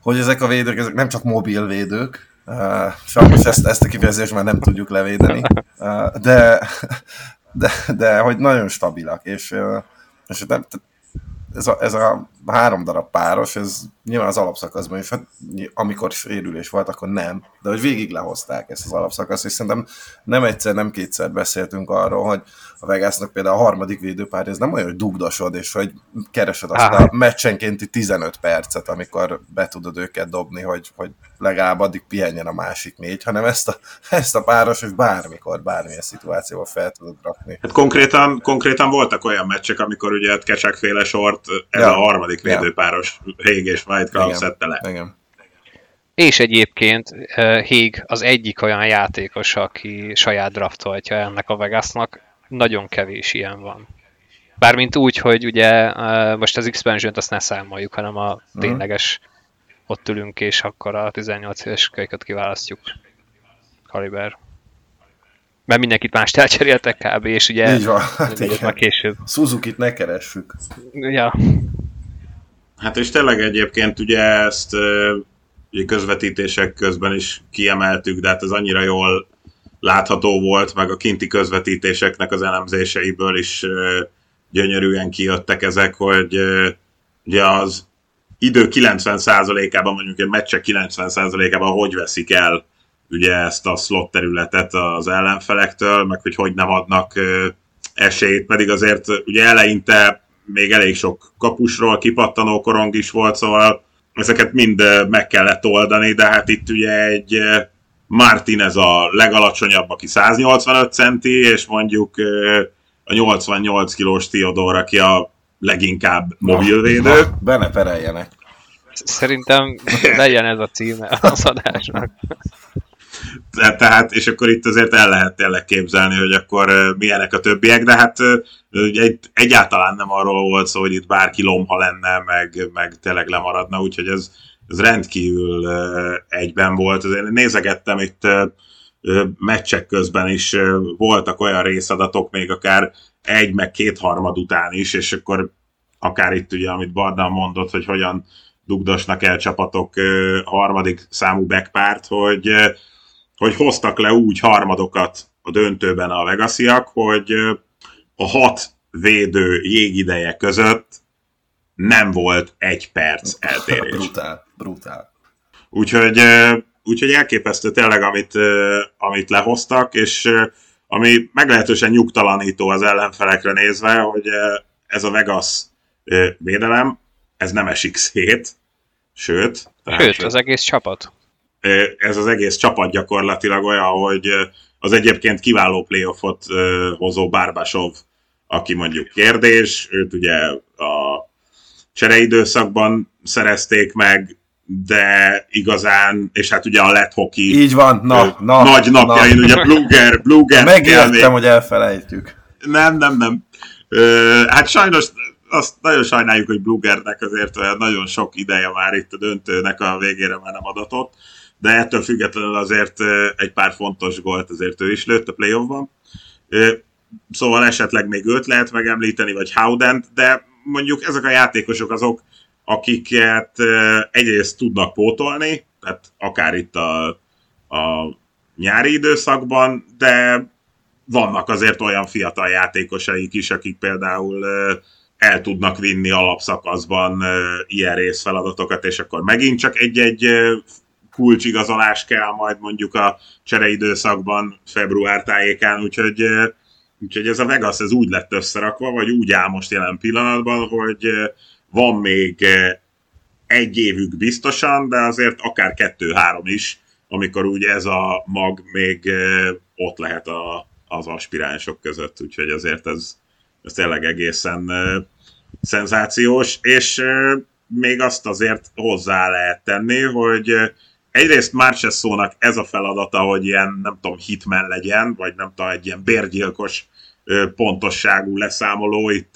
hogy ezek a védők, ezek nem csak mobil védők, uh, sajnos ezt, ezt a kifejezést már nem tudjuk levédeni, uh, de, de, de hogy nagyon stabilak, és, uh, és nem, ez a, ez a három darab páros, ez nyilván az alapszakaszban is, hát, amikor sérülés volt, akkor nem, de hogy végig lehozták ezt az alapszakaszt, és szerintem nem egyszer, nem kétszer beszéltünk arról, hogy a Vegasnak például a harmadik védőpár, ez nem olyan, hogy dugdosod, és hogy keresed azt Á. a meccsenkénti 15 percet, amikor be tudod őket dobni, hogy, hogy legalább addig pihenjen a másik négy, hanem ezt a, ezt a páros, és bármikor, bármilyen szituációban fel tudod rakni. Hát konkrétan, konkrétan voltak olyan meccsek, amikor ugye Kecsák féle sort ez Ja. a harmadik Ja. védőpáros Hég és White szedte le. Igen. És egyébként Hég az egyik olyan játékos, aki saját draftoltja ennek a Vegasnak. Nagyon kevés ilyen van. Bármint úgy, hogy ugye most az expansion azt ne számoljuk, hanem a tényleges ott ülünk, és akkor a 18 éves kölyköt kiválasztjuk. Kaliber. Mert mindenkit mást elcseréltek kb. és ugye Így van. Hát igen. már később. Suzuki-t ne keressük. Ja, Hát és tényleg egyébként ugye ezt ugye közvetítések közben is kiemeltük, de hát ez annyira jól látható volt, meg a kinti közvetítéseknek az elemzéseiből is gyönyörűen kijöttek ezek, hogy ugye az idő 90%-ában, mondjuk egy meccsek 90%-ában hogy veszik el ugye ezt a slot területet az ellenfelektől, meg hogy hogy nem adnak esélyt, pedig azért ugye eleinte még elég sok kapusról kipattanó korong is volt, szóval ezeket mind meg kellett oldani, de hát itt ugye egy ö, Martinez a legalacsonyabb, aki 185 centi, és mondjuk a 88 kilós Theodore, aki a leginkább mobilvédő. Be ne pereljenek. szerintem legyen ez a címe az adásnak. Tehát, és akkor itt azért el lehet tényleg képzelni, hogy akkor milyenek a többiek, de hát egy, egyáltalán nem arról volt szó, hogy itt bárki lomha lenne, meg, meg tényleg lemaradna, úgyhogy ez, ez rendkívül egyben volt. Azért nézegettem itt meccsek közben is voltak olyan részadatok, még akár egy, meg kétharmad után is, és akkor akár itt ugye, amit Barna mondott, hogy hogyan dugdosnak el csapatok harmadik számú backpárt, hogy, hogy hoztak le úgy harmadokat a döntőben a Vegasiak, hogy a hat védő jégideje között nem volt egy perc eltérés. brutál, brutál. Úgyhogy, úgyhogy elképesztő tényleg, amit, amit lehoztak, és ami meglehetősen nyugtalanító az ellenfelekre nézve, hogy ez a Vegas védelem, ez nem esik szét, sőt. Sőt, az egész csapat. Ez az egész csapat gyakorlatilag olyan, hogy az egyébként kiváló playoffot hozó Bárbásov, aki mondjuk kérdés, őt ugye a csereidőszakban szerezték meg, de igazán, és hát ugye a lett hockey Így van, na, na, nagy napjain, na. ugye Bluger, Bluger Megértem, hogy elfelejtjük. Nem, nem, nem. Ö, hát sajnos azt nagyon sajnáljuk, hogy Blugernek azért olyan nagyon sok ideje már itt a döntőnek a végére már nem adatott, de ettől függetlenül azért egy pár fontos gólt azért ő is lőtt a playoffban. Szóval esetleg még őt lehet megemlíteni, vagy Howdent, de mondjuk ezek a játékosok azok, akiket egyrészt tudnak pótolni, tehát akár itt a, a nyári időszakban, de vannak azért olyan fiatal játékosaik is, akik például el tudnak vinni alapszakaszban ilyen részfeladatokat, és akkor megint csak egy-egy kulcsigazolás kell majd mondjuk a csereidőszakban február tájékán, úgyhogy, úgyhogy ez a Vegas ez úgy lett összerakva, vagy úgy áll most jelen pillanatban, hogy van még egy évük biztosan, de azért akár kettő-három is, amikor úgy ez a mag még ott lehet a, az aspiránsok között, úgyhogy azért ez, ez tényleg egészen szenzációs, és még azt azért hozzá lehet tenni, hogy egyrészt Marchesszónak ez a feladata, hogy ilyen, nem tudom, hitmen legyen, vagy nem tudom, egy ilyen bérgyilkos pontosságú leszámoló, itt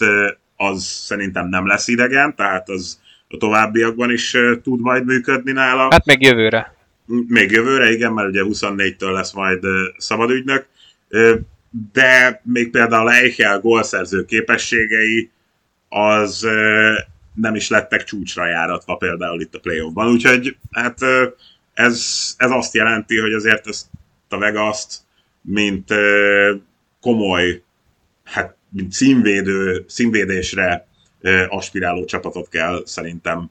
az szerintem nem lesz idegen, tehát az a továbbiakban is tud majd működni nála. Hát meg jövőre. Még jövőre, igen, mert ugye 24-től lesz majd szabadügynök de még például Eichel gólszerző képességei az nem is lettek csúcsra járatva például itt a playoffban, úgyhogy hát ez, ez azt jelenti, hogy azért ezt a Vegas-t, mint komoly, hát mint színvédő, színvédésre aspiráló csapatot kell szerintem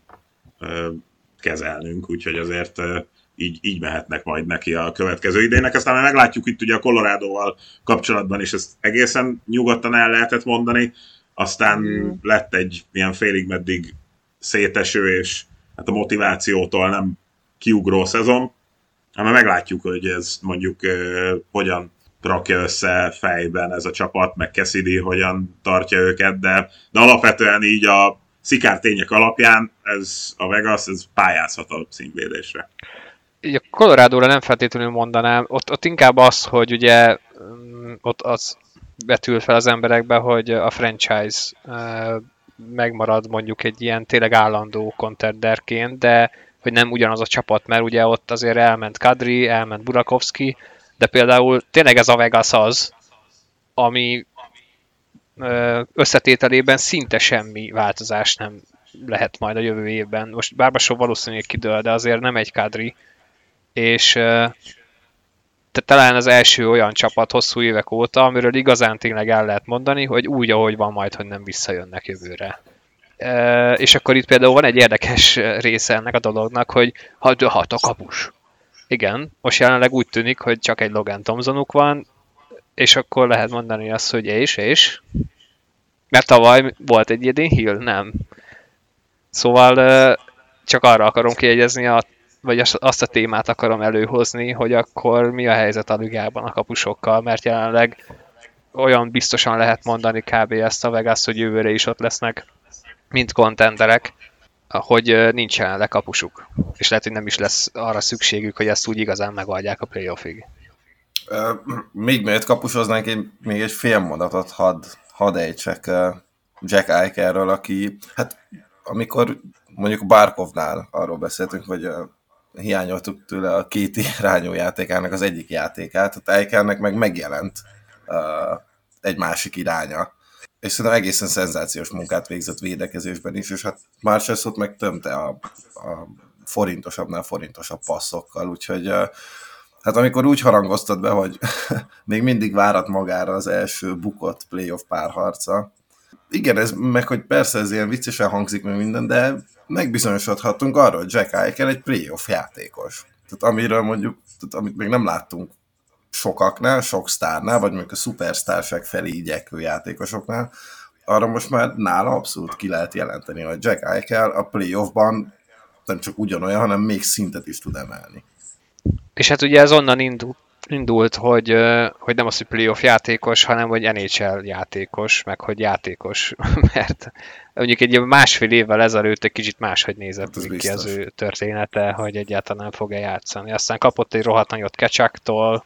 kezelnünk, úgyhogy azért így, így mehetnek majd neki a következő idének. Aztán meglátjuk itt ugye a Colorado-val kapcsolatban is, ezt egészen nyugodtan el lehetett mondani. Aztán mm. lett egy ilyen félig meddig széteső, és hát a motivációtól nem kiugró szezon. Hát meglátjuk, hogy ez mondjuk hogyan rakja össze fejben ez a csapat, meg Cassidy hogyan tartja őket, de, de alapvetően így a szikár tények alapján ez a Vegas, ez pályázhat a színvédésre a Colorado-ra nem feltétlenül mondanám, ott, ott inkább az, hogy ugye mm, ott az betül fel az emberekbe, hogy a franchise megmarad mondjuk egy ilyen tényleg állandó contenderként, de hogy nem ugyanaz a csapat, mert ugye ott azért elment Kadri, elment Burakovsky, de például tényleg ez a Vegas az, ami összetételében szinte semmi változás nem lehet majd a jövő évben. Most Bárbasov valószínűleg kidől, de azért nem egy Kadri, és tehát talán az első olyan csapat hosszú évek óta, amiről igazán tényleg el lehet mondani, hogy úgy, ahogy van majd, hogy nem visszajönnek jövőre. És akkor itt például van egy érdekes része ennek a dolognak, hogy ha hat a kapus. Igen, most jelenleg úgy tűnik, hogy csak egy Logan Thompsonuk van, és akkor lehet mondani azt, hogy és, és. Mert tavaly volt egy Edin Hill, nem. Szóval csak arra akarom kiegyezni a vagy azt a témát akarom előhozni, hogy akkor mi a helyzet a ligában a kapusokkal, mert jelenleg olyan biztosan lehet mondani kb. ezt a Vegas, hogy jövőre is ott lesznek, mint kontenderek. hogy nincsen lekapusuk. És lehet, hogy nem is lesz arra szükségük, hogy ezt úgy igazán megoldják a playoffig. Még mielőtt kapusoznánk, én még egy fél mondatot hadd had ejtsek Jack Eicherről, aki, hát amikor mondjuk Barkovnál arról beszéltünk, hogy hiányoltuk tőle a két irányú játékának az egyik játékát, tehát Eichernek meg megjelent uh, egy másik iránya. És szerintem egészen szenzációs munkát végzett védekezésben is, és hát Marchesot meg tömte a, a forintosabbnál forintosabb passzokkal, úgyhogy hát amikor úgy harangoztad be, hogy még mindig várat magára az első bukott playoff párharca, igen, ez meg, hogy persze ez ilyen viccesen hangzik meg minden, de megbizonyosodhatunk arról, hogy Jack Eichel egy playoff játékos. Tehát amiről mondjuk, tehát amit még nem láttunk sokaknál, sok sztárnál, vagy mondjuk a szupersztárság felé igyekvő játékosoknál, arra most már nála abszolút ki lehet jelenteni, hogy Jack Eichel a playoffban nem csak ugyanolyan, hanem még szintet is tud emelni. És hát ugye ez onnan indult, indult, hogy, hogy nem az, hogy playoff játékos, hanem hogy NHL játékos, meg hogy játékos, mert mondjuk egy másfél évvel ezelőtt egy kicsit máshogy nézett hát ki az ő története, hogy egyáltalán nem fog-e játszani. Aztán kapott egy rohadt nagyot Kecsaktól,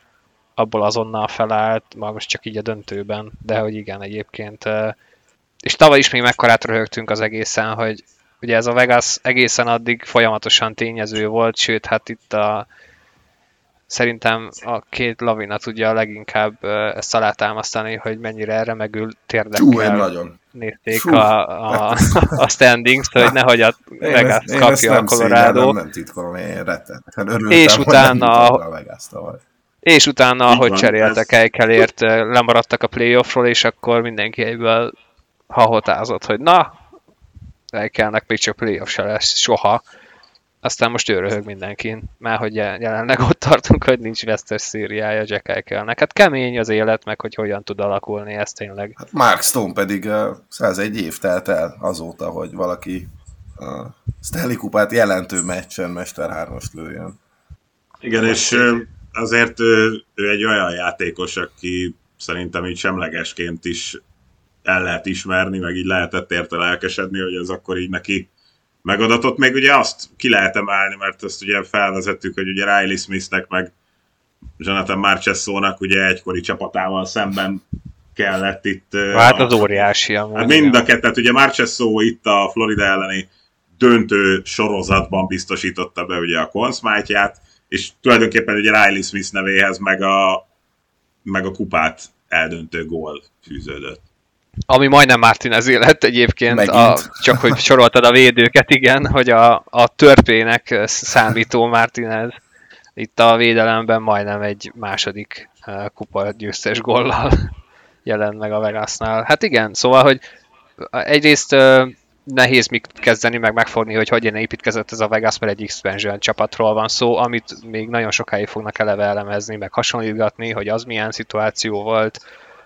abból azonnal felállt, ma most csak így a döntőben, de hogy igen, egyébként. És tavaly is még mekkorát röhögtünk az egészen, hogy ugye ez a Vegas egészen addig folyamatosan tényező volt, sőt, hát itt a szerintem a két lavina tudja leginkább ezt alátámasztani, hogy mennyire remegül térdekkel nagyon. nézték a, a, a standings, hogy nehogy a Vegas kapja a Colorado. Nem, nem titkolom, én rettenetesen örültem, és utána, a Vegas És utána, ahogy cseréltek Eikelért, lemaradtak a playoffról, és akkor mindenki egyből hahotázott, hogy na, Eikelnek még csak playoff se lesz soha aztán most ő röhög mindenkin, már hogy jelenleg ott tartunk, hogy nincs vesztes szíriája Jack Eichelnek. Hát kemény az élet, meg hogy hogyan tud alakulni ez tényleg. Hát Mark Stone pedig uh, 101 év telt el azóta, hogy valaki a uh, Stanley Kupát jelentő meccsen Mester 3 lőjön. Igen, és azért ő, ő egy olyan játékos, aki szerintem így semlegesként is el lehet ismerni, meg így lehetett érte lelkesedni, hogy ez akkor így neki megadatott. Még ugye azt ki lehet emelni, mert azt ugye felvezettük, hogy ugye Riley Smithnek meg Jonathan Marchessónak ugye egykori csapatával szemben kellett itt... Hát az óriási. Hát mind a kettőt, ugye Marchesso itt a Florida elleni döntő sorozatban biztosította be ugye a konszmájtját, és tulajdonképpen ugye Riley Smith nevéhez meg a, meg a kupát eldöntő gól fűződött. Ami majdnem Martinez élet egyébként, a, csak hogy soroltad a védőket, igen, hogy a, a törpének számító Martinez itt a védelemben majdnem egy második kupa győztes gollal jelent meg a Vegasnál. Hát igen, szóval, hogy egyrészt nehéz mit kezdeni, meg megfogni, hogy hogyan építkezett ez a Vegas, mert egy expansion csapatról van szó, amit még nagyon sokáig fognak eleve elemezni, meg hasonlítgatni, hogy az milyen szituáció volt,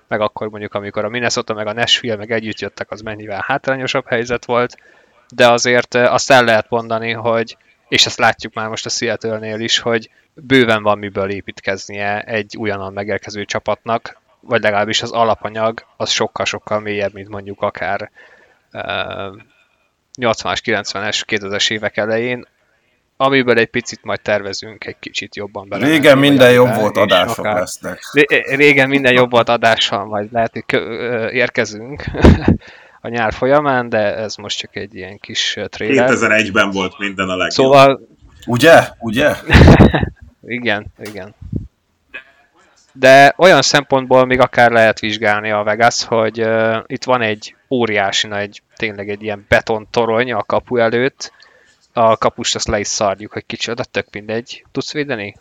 meg akkor mondjuk, amikor a Minnesota meg a Nashville meg együtt jöttek, az mennyivel hátrányosabb helyzet volt, de azért azt el lehet mondani, hogy és ezt látjuk már most a Seattle-nél is, hogy bőven van miből építkeznie egy újonnan megérkező csapatnak, vagy legalábbis az alapanyag az sokkal-sokkal mélyebb, mint mondjuk akár uh, 80-as, 90-es, 2000-es évek elején, amiből egy picit majd tervezünk egy kicsit jobban bele. Régen minden jobb volt adások lesznek. Régen minden jobb volt adással, majd lehet, hogy érkezünk a nyár folyamán, de ez most csak egy ilyen kis trailer. 2001-ben volt minden a legjobb. Szóval... Ugye? Ugye? igen, igen. De olyan szempontból még akár lehet vizsgálni a Vegas, hogy uh, itt van egy óriási nagy, tényleg egy ilyen betontorony a kapu előtt, a kapust azt le is szarjuk, hogy kicsoda, tök mindegy. Tudsz védeni?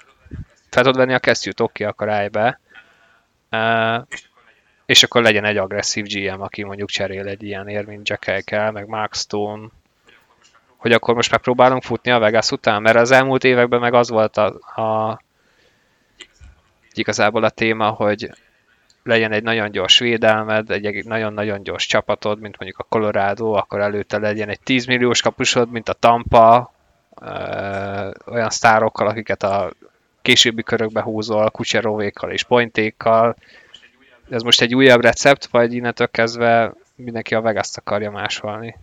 Fel tudod venni a kesztyűt, oké, akkor állj be. Uh, és akkor legyen egy agresszív GM, aki mondjuk cserél egy ilyen ér, mint Jack meg Mark Stone, hogy akkor most megpróbálunk futni a Vegas után, mert az elmúlt években meg az volt a, a igazából a téma, hogy legyen egy nagyon gyors védelmed, egy nagyon-nagyon gyors csapatod, mint mondjuk a Colorado, akkor előtte legyen egy 10 milliós kapusod, mint a Tampa, olyan sztárokkal, akiket a későbbi körökbe húzol, Kucserovékkal és Pointékkal. Ez most egy újabb recept, vagy innentől kezdve mindenki a vegas akarja másolni?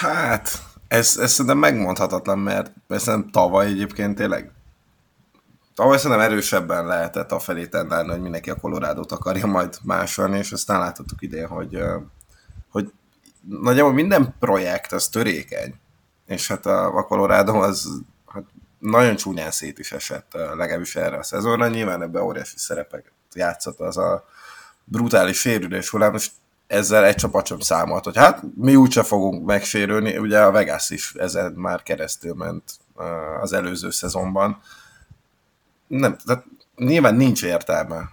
Hát, ez, ez szerintem megmondhatatlan, mert szerintem tavaly egyébként tényleg Tavaly szerintem erősebben lehetett a felé tendálni, hogy mindenki a Colorado-t akarja majd másolni, és aztán láthattuk idén, hogy, hogy nagyjából minden projekt az törékeny, és hát a, a Colorado az hát nagyon csúnyán szét is esett, legalábbis erre a szezonra. Nyilván ebbe óriási szerepek játszott az a brutális sérülés hullám, most ezzel egy csapat sem számolt, hogy hát mi úgyse fogunk megsérülni, ugye a Vegas is ezen már keresztül ment az előző szezonban. Nem, tehát nyilván nincs értelme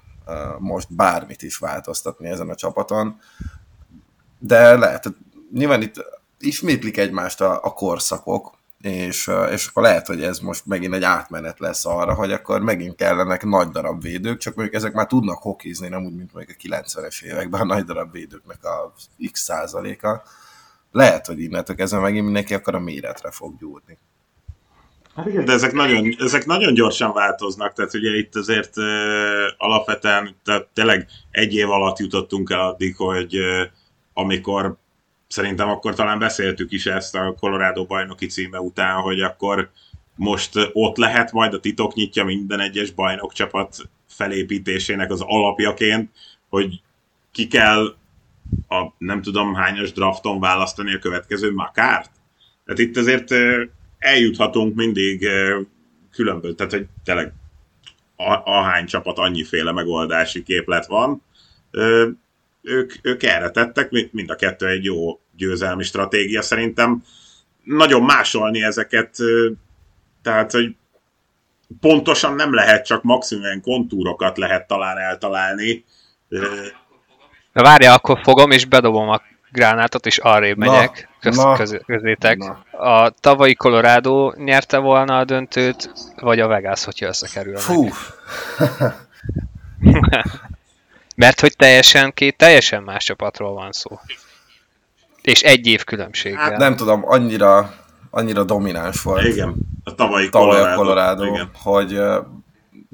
most bármit is változtatni ezen a csapaton, de lehet, nyilván itt ismétlik egymást a, a korszakok, és, és akkor lehet, hogy ez most megint egy átmenet lesz arra, hogy akkor megint kellenek nagy darab védők, csak mondjuk ezek már tudnak hokizni, nem úgy, mint mondjuk a 90-es években a nagy darab védőknek a x százaléka. Lehet, hogy innentől kezdve megint mindenki akkor a méretre fog gyúrni. Hát de ezek nagyon, ezek nagyon gyorsan változnak, tehát ugye itt azért uh, alapvetően tehát tényleg egy év alatt jutottunk el addig, hogy uh, amikor szerintem akkor talán beszéltük is ezt a Colorado bajnoki címe után, hogy akkor most ott lehet majd a titok nyitja minden egyes bajnokcsapat felépítésének az alapjaként, hogy ki kell a nem tudom hányos drafton választani a következő makárt. Tehát itt azért eljuthatunk mindig különböző, tehát hogy tényleg ahány csapat annyiféle megoldási képlet van, ők, ők erre tettek, mind a kettő egy jó győzelmi stratégia. Szerintem nagyon másolni ezeket, tehát, hogy pontosan nem lehet, csak maximum kontúrokat lehet talán eltalálni. Na várja, akkor fogom és bedobom a gránátot, és arrébb megyek köz, na, köz, közétek. Na. A tavalyi Colorado nyerte volna a döntőt, vagy a Vegas, hogyha összekerülnek? Fú! Mert hogy teljesen két teljesen más csapatról van szó. És egy év különbséggel. Hát nem tudom, annyira, annyira domináns volt. Igen, a tavalyi, tavalyi Colorado, Colorado igen. hogy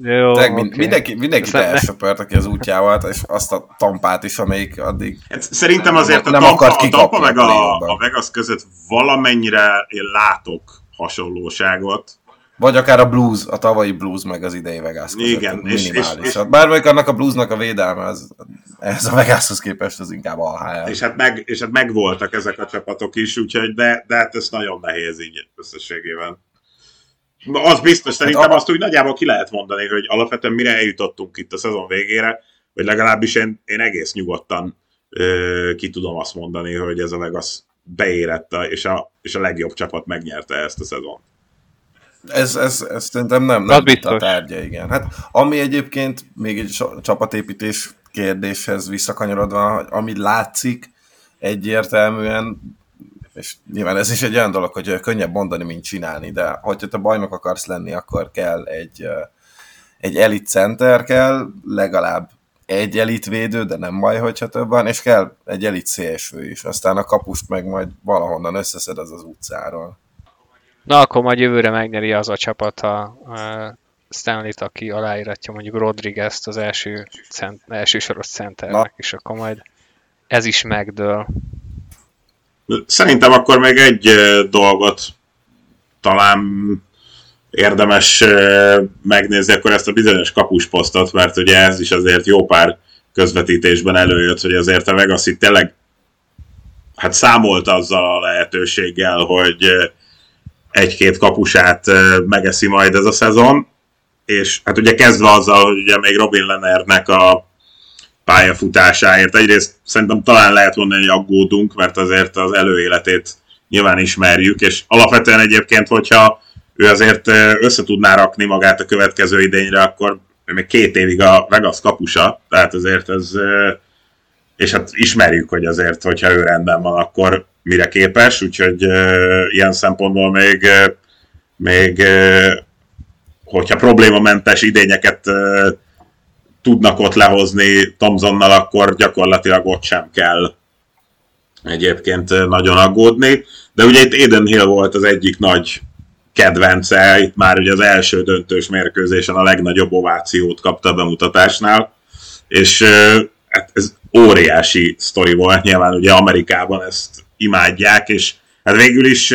jó, okay. mindenki, mindenki elsöpört, aki az útjával, és azt a tampát is, amelyik addig... Hát szerintem azért a, nem tampa, akart a tampa meg a, a Vegas között valamennyire én látok hasonlóságot. Vagy akár a blues, a tavalyi blues meg az idei Vegas között. Igen, és, és, és, Bármelyik annak a bluesnak a védelme, az, ez a Vegashoz képest az inkább AHL. És hát, meg, és hát megvoltak ezek a csapatok is, úgyhogy de, de hát ez nagyon nehéz így összességében. Az biztos, hát szerintem hát, azt úgy nagyjából ki lehet mondani, hogy alapvetően mire eljutottunk itt a szezon végére, vagy legalábbis én, én egész nyugodtan ö, ki tudom azt mondani, hogy ez a Vegas beérett, és a, és a legjobb csapat megnyerte ezt a szezon. Ez, ez, ez szerintem nem, nem a tárgya, igen. Hát ami egyébként még egy csapatépítés kérdéshez visszakanyarodva, ami látszik egyértelműen, és nyilván ez is egy olyan dolog, hogy könnyebb mondani, mint csinálni, de hogyha te bajnok akarsz lenni, akkor kell egy, egy elit center kell, legalább egy elit védő, de nem baj, hogyha több van, és kell egy elit szélső is. Aztán a kapust meg majd valahonnan összeszed az az utcáról. Na, akkor majd jövőre megnyeri az a csapat a, a Stanley-t, aki aláíratja mondjuk Rodriguez-t az első, cent, első soros centernek, és akkor majd ez is megdől. Szerintem akkor még egy dolgot talán érdemes megnézni akkor ezt a bizonyos kapusposztot, mert ugye ez is azért jó pár közvetítésben előjött, hogy azért a Vegas itt tényleg hát számolt azzal a lehetőséggel, hogy egy-két kapusát megeszi majd ez a szezon, és hát ugye kezdve azzal, hogy ugye még Robin Lennernek a pályafutásáért. Egyrészt szerintem talán lehet mondani, hogy aggódunk, mert azért az előéletét nyilván ismerjük, és alapvetően egyébként, hogyha ő azért össze tudná rakni magát a következő idényre, akkor még két évig a Vegas kapusa, tehát azért ez, és hát ismerjük, hogy azért, hogyha ő rendben van, akkor mire képes, úgyhogy ilyen szempontból még, még hogyha problémamentes idényeket tudnak ott lehozni Tomzonnal, akkor gyakorlatilag ott sem kell egyébként nagyon aggódni. De ugye itt Eden Hill volt az egyik nagy kedvence, itt már ugye az első döntős mérkőzésen a legnagyobb ovációt kapta a bemutatásnál, és hát ez óriási sztori volt, nyilván ugye Amerikában ezt imádják, és hát végül is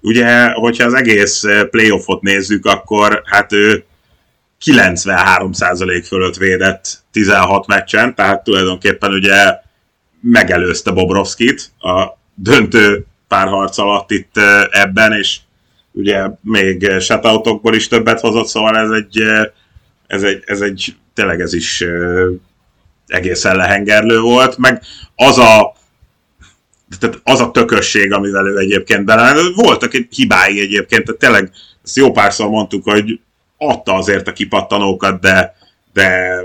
ugye, hogyha az egész playoffot nézzük, akkor hát ő 93% fölött védett 16 meccsen, tehát tulajdonképpen ugye megelőzte Bobrovskit a döntő párharc alatt itt ebben, és ugye még shutoutokból is többet hozott, szóval ez egy, ez egy, ez egy tényleg ez is egészen lehengerlő volt, meg az a tehát az a tökösség, amivel ő egyébként bele, voltak egy hibái egyébként, tehát tényleg ezt jó párszor mondtuk, hogy adta azért a kipattanókat, de, de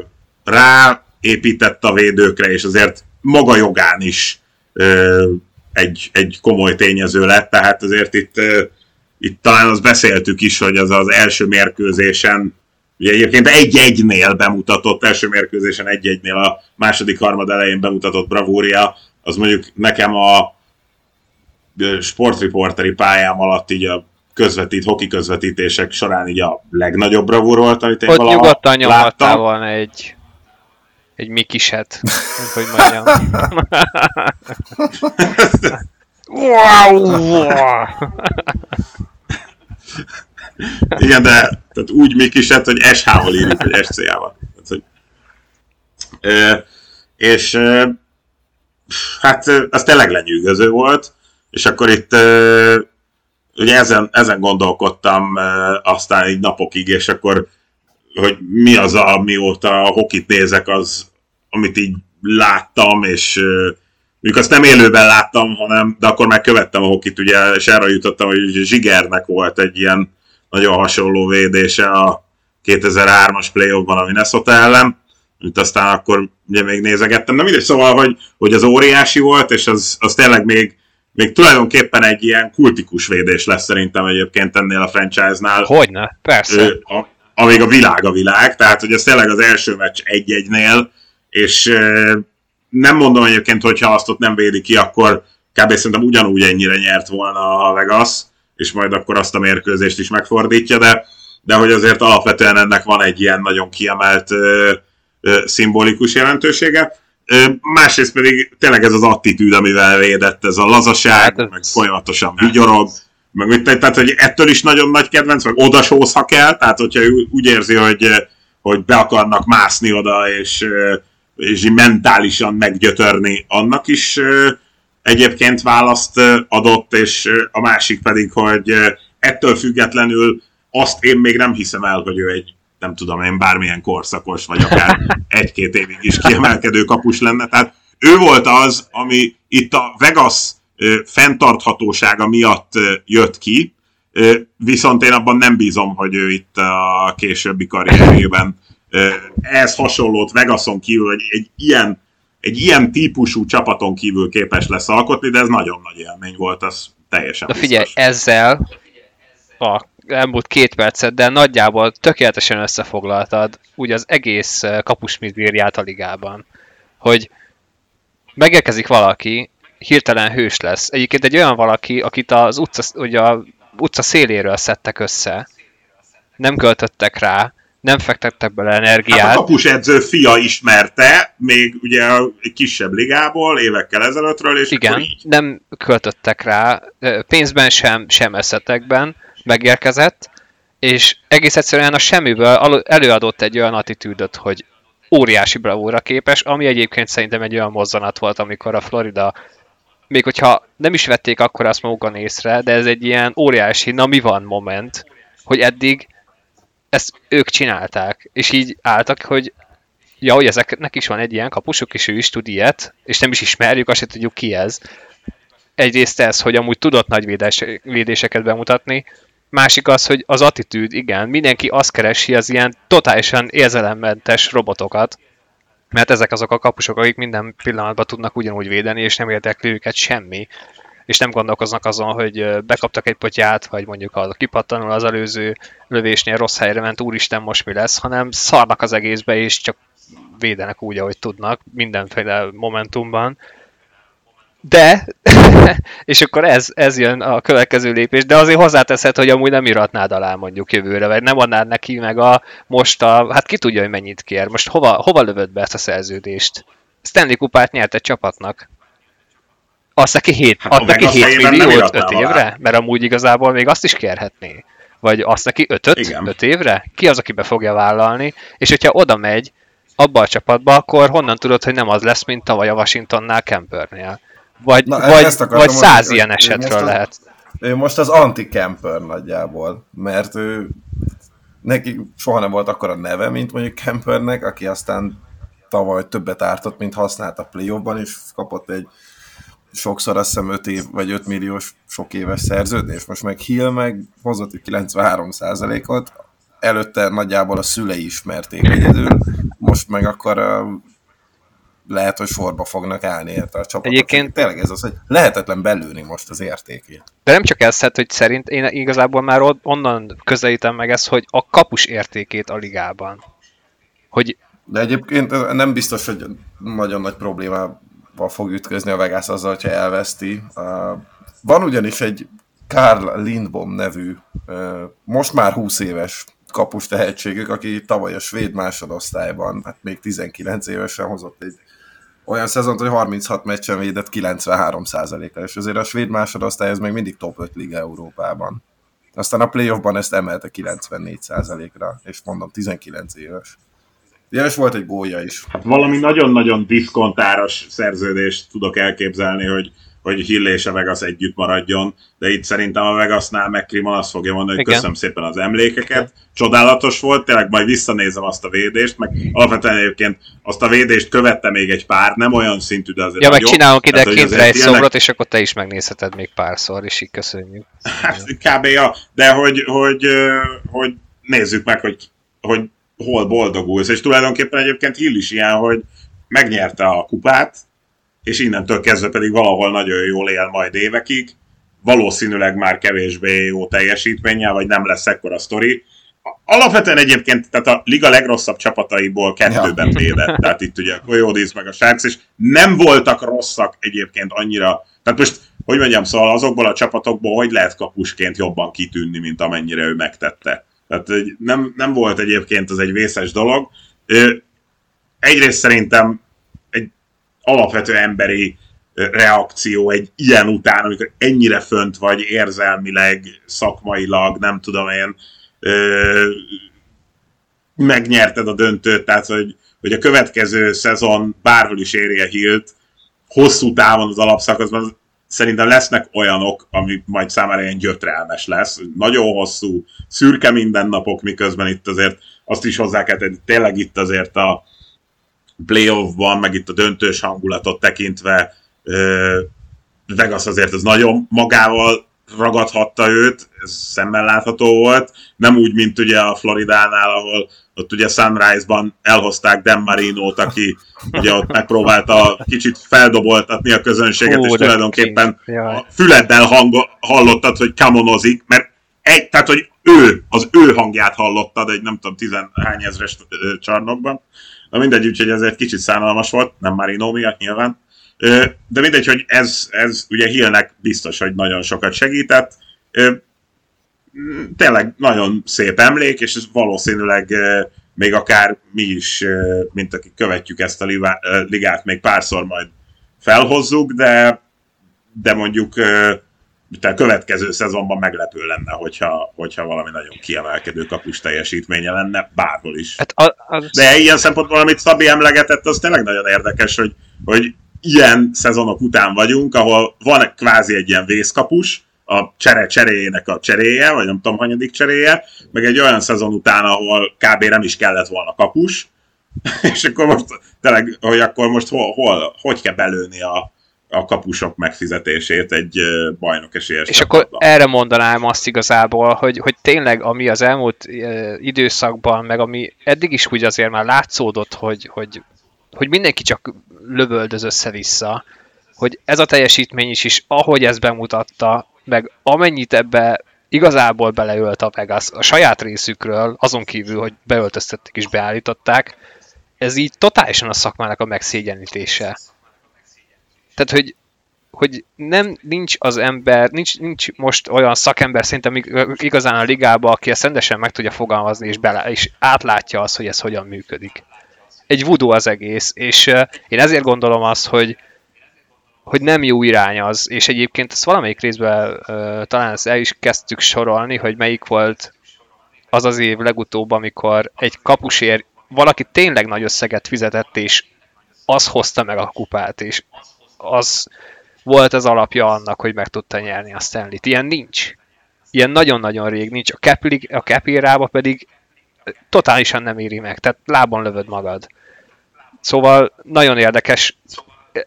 rá épített a védőkre, és azért maga jogán is ö, egy, egy komoly tényező lett, tehát azért itt, ö, itt talán azt beszéltük is, hogy az az első mérkőzésen Ugye egyébként egy-egynél bemutatott, első mérkőzésen egy-egynél a második harmad elején bemutatott bravúria, az mondjuk nekem a sportriporteri pályám alatt így a közvetít, hoki közvetítések során így a legnagyobb bravúr volt, amit én Ott nyugodtan nyomhattál volna egy, egy mikiset, hogy mondjam. wow! Igen, de tehát úgy mikiset, hogy SH-val írjuk, vagy hogy, e, és e, hát az tényleg lenyűgöző volt, és akkor itt ugye ezen, ezen gondolkodtam aztán így napokig, és akkor hogy mi az, amióta a hokit nézek, az, amit így láttam, és mondjuk azt nem élőben láttam, hanem, de akkor már követtem a hokit, ugye, és erre jutottam, hogy Zsigernek volt egy ilyen nagyon hasonló védése a 2003-as playoffban a Minnesota ellen, mint aztán akkor ugye még nézegettem, de mindegy, szóval, hogy, hogy az óriási volt, és az, az tényleg még, még tulajdonképpen egy ilyen kultikus védés lesz szerintem egyébként ennél a franchise-nál. Hogyne, persze. Ő, a, amíg a világ a világ, tehát hogy ez tényleg az első meccs egy-egynél, és nem mondom egyébként, hogy ha azt ott nem védi ki, akkor kb. szerintem ugyanúgy ennyire nyert volna a Vegas, és majd akkor azt a mérkőzést is megfordítja, de, de hogy azért alapvetően ennek van egy ilyen nagyon kiemelt ö, ö, szimbolikus jelentősége. Másrészt pedig tényleg ez az attitűd, amivel védett, ez a lazaság, hát ez... meg folyamatosan vigyorog, meg mit, tehát hogy ettől is nagyon nagy kedvenc, meg odasóz, ha kell, tehát hogyha úgy érzi, hogy, hogy be akarnak mászni oda, és, és mentálisan meggyötörni, annak is egyébként választ adott, és a másik pedig, hogy ettől függetlenül azt én még nem hiszem el, hogy ő egy nem tudom én, bármilyen korszakos, vagy akár egy-két évig is kiemelkedő kapus lenne. Tehát ő volt az, ami itt a Vegas fenntarthatósága miatt jött ki, viszont én abban nem bízom, hogy ő itt a későbbi karrierjében ehhez hasonlót Vegason kívül, hogy egy ilyen egy ilyen típusú csapaton kívül képes lesz alkotni, de ez nagyon nagy élmény volt, az teljesen De figyelj, biztos. ezzel a elmúlt két percet, de nagyjából tökéletesen összefoglaltad úgy az egész kapusmizériát a ligában, hogy megérkezik valaki, hirtelen hős lesz. Egyébként egy olyan valaki, akit az utca, ugye a utca széléről szedtek össze, nem költöttek rá, nem fektettek bele energiát. Hát a kapus edző fia ismerte, még ugye egy kisebb ligából, évekkel ezelőttről, és Igen, így. nem költöttek rá, pénzben sem, sem eszetekben megérkezett, és egész egyszerűen a semmiből előadott egy olyan attitűdöt, hogy óriási bravúra képes, ami egyébként szerintem egy olyan mozzanat volt, amikor a Florida még hogyha nem is vették akkor azt magukon észre, de ez egy ilyen óriási, na mi van moment, hogy eddig ezt ők csinálták, és így álltak, hogy ja, hogy ezeknek is van egy ilyen kapusuk, és ő is tud ilyet, és nem is ismerjük, azt se tudjuk ki ez. Egyrészt ez, hogy amúgy tudott nagy védés, védéseket bemutatni, másik az, hogy az attitűd, igen, mindenki azt keresi az ilyen totálisan érzelemmentes robotokat, mert ezek azok a kapusok, akik minden pillanatban tudnak ugyanúgy védeni, és nem érdekli őket semmi és nem gondolkoznak azon, hogy bekaptak egy potyát, vagy mondjuk a kipattanul az előző lövésnél rossz helyre ment, úristen most mi lesz, hanem szarnak az egészbe, és csak védenek úgy, ahogy tudnak, mindenféle momentumban. De, és akkor ez, ez jön a következő lépés, de azért hozzáteszed, hogy amúgy nem iratnád alá mondjuk jövőre, vagy nem adnád neki meg a most a, hát ki tudja, hogy mennyit kér. Most hova, hova lövöd be ezt a szerződést? Stanley kupát nyert egy csapatnak. Azt neki 7, Hát azt a neki Vegas 7 helyében nem milliót iratnám 5 alá. évre? Mert amúgy igazából még azt is kérhetné. Vagy azt neki 5 Igen. 5 évre? Ki az, aki be fogja vállalni? És hogyha oda megy abba a csapatba, akkor honnan tudod, hogy nem az lesz, mint tavaly a Washingtonnál Kempernél? Vagy, Na, vagy, vagy száz ilyen esetről most az- lehet. Ő most az anti-camper nagyjából, mert ő neki soha nem volt akkora neve, mint mondjuk Kempernek, aki aztán tavaly többet ártott, mint használt a playoffban, és kapott egy sokszor azt hiszem 5 év, vagy 5 milliós sok éves szerződés. Most meg Hill meg hozott egy 93%-ot, előtte nagyjából a szülei ismerték egyedül, most meg akkor uh, lehet, hogy sorba fognak állni érte a csapatok. Egyébként- Tényleg ez az, hogy lehetetlen belőni most az értékét. De nem csak ez, hát, hogy szerint én igazából már on- onnan közelítem meg ezt, hogy a kapus értékét a ligában. Hogy De egyébként nem biztos, hogy nagyon nagy problémával fog ütközni a Vegas azzal, hogyha elveszti. Van ugyanis egy Karl Lindbom nevű, most már 20 éves kapus tehetségük, aki tavaly a svéd másodosztályban, hát még 19 évesen hozott egy olyan szezont, hogy 36 meccsen védett 93%-kal, és azért a svéd másodosztály ez még mindig top 5 liga Európában. Aztán a playoffban ezt emelte 94%-ra, és mondom, 19 éves. Ja, és volt egy gólja is. Hát valami nagyon-nagyon diszkontáros szerződést tudok elképzelni, hogy, hogy Hill és a Vegas együtt maradjon, de itt szerintem a Vegasnál McCrimmon azt fogja mondani, hogy Igen. köszönöm szépen az emlékeket, csodálatos volt, tényleg majd visszanézem azt a védést, meg alapvetően egyébként azt a védést követte még egy pár, nem olyan szintű, de azért ja, meg csinálunk ide Tehát, kintre egy ilyenek- szobrot, és akkor te is megnézheted még párszor, és így köszönjük. Hát kb. Ja, de hogy, hogy, hogy nézzük meg, hogy, hogy hol boldogulsz, és tulajdonképpen egyébként Hill is ilyen, hogy megnyerte a kupát, és innentől kezdve pedig valahol nagyon jól él majd évekig, valószínűleg már kevésbé jó teljesítménnyel, vagy nem lesz ekkora sztori. Alapvetően egyébként, tehát a liga legrosszabb csapataiból kettőben védett, tehát itt ugye a Coyotes meg a Sharks, és nem voltak rosszak egyébként annyira, tehát most, hogy mondjam, szóval azokból a csapatokból hogy lehet kapusként jobban kitűnni, mint amennyire ő megtette. Tehát nem, nem volt egyébként az egy vészes dolog. Egyrészt szerintem alapvető emberi reakció egy ilyen után, amikor ennyire fönt vagy érzelmileg, szakmailag, nem tudom én, ö, megnyerted a döntőt, tehát hogy, hogy a következő szezon bárhol is érje Hilt, hosszú távon az alapszakaszban szerintem lesznek olyanok, ami majd számára ilyen gyötrelmes lesz. Nagyon hosszú, szürke mindennapok, miközben itt azért azt is hozzá kell tenni, tényleg itt azért a playoffban, meg itt a döntős hangulatot tekintve Vegas azért ez nagyon magával ragadhatta őt, ez szemmel látható volt, nem úgy, mint ugye a Floridánál, ahol ott ugye Sunrise-ban elhozták Dan Marino-t, aki ugye ott megpróbálta kicsit feldoboltatni a közönséget, Hú, és tulajdonképpen a füleddel hang, hallottad, hogy kamonozik, mert egy, tehát, hogy ő, az ő hangját hallottad egy nem tudom, tizenhány ezres csarnokban. Na mindegy, úgyhogy ez egy kicsit szánalmas volt, nem Marino miatt nyilván. De mindegy, hogy ez, ez ugye Hillnek biztos, hogy nagyon sokat segített. Tényleg nagyon szép emlék, és ez valószínűleg még akár mi is, mint akik követjük ezt a ligát, még párszor majd felhozzuk, de, de mondjuk a következő szezonban meglepő lenne, hogyha, hogyha valami nagyon kiemelkedő kapus teljesítménye lenne, bárhol is. Hát a, az, De ilyen szempontból, amit Szabi emlegetett, az tényleg nagyon érdekes, hogy, hogy ilyen szezonok után vagyunk, ahol van kvázi egy ilyen vészkapus, a csere cseréjének a cseréje, vagy nem tudom, hanyadik cseréje, meg egy olyan szezon után, ahol kb. nem is kellett volna kapus, és akkor most tényleg, hogy akkor most hol, hol hogy kell belőni a, a kapusok megfizetését egy bajnok esélyes És akkor csapatban. erre mondanám azt igazából, hogy, hogy tényleg ami az elmúlt időszakban, meg ami eddig is úgy azért már látszódott, hogy, hogy, hogy mindenki csak lövöldöz össze-vissza, hogy ez a teljesítmény is, is ahogy ezt bemutatta, meg amennyit ebbe igazából beleölt a Vegas a saját részükről, azon kívül, hogy beöltöztették és beállították, ez így totálisan a szakmának a megszégyenítése. Tehát, hogy hogy nem, nincs az ember, nincs, nincs most olyan szakember szerintem ig- igazán a ligában, aki ezt rendesen meg tudja fogalmazni, és, bele, és átlátja azt, hogy ez hogyan működik. Egy voodoo az egész, és én ezért gondolom azt, hogy, hogy nem jó irány az, és egyébként ezt valamelyik részben talán ezt el is kezdtük sorolni, hogy melyik volt az az év legutóbb, amikor egy kapusért valaki tényleg nagy összeget fizetett, és az hozta meg a kupát, és az volt az alapja annak, hogy meg tudta nyerni a Stanley-t. Ilyen nincs. Ilyen nagyon-nagyon rég nincs. A cap, a cap pedig totálisan nem éri meg, tehát lábon lövöd magad. Szóval nagyon érdekes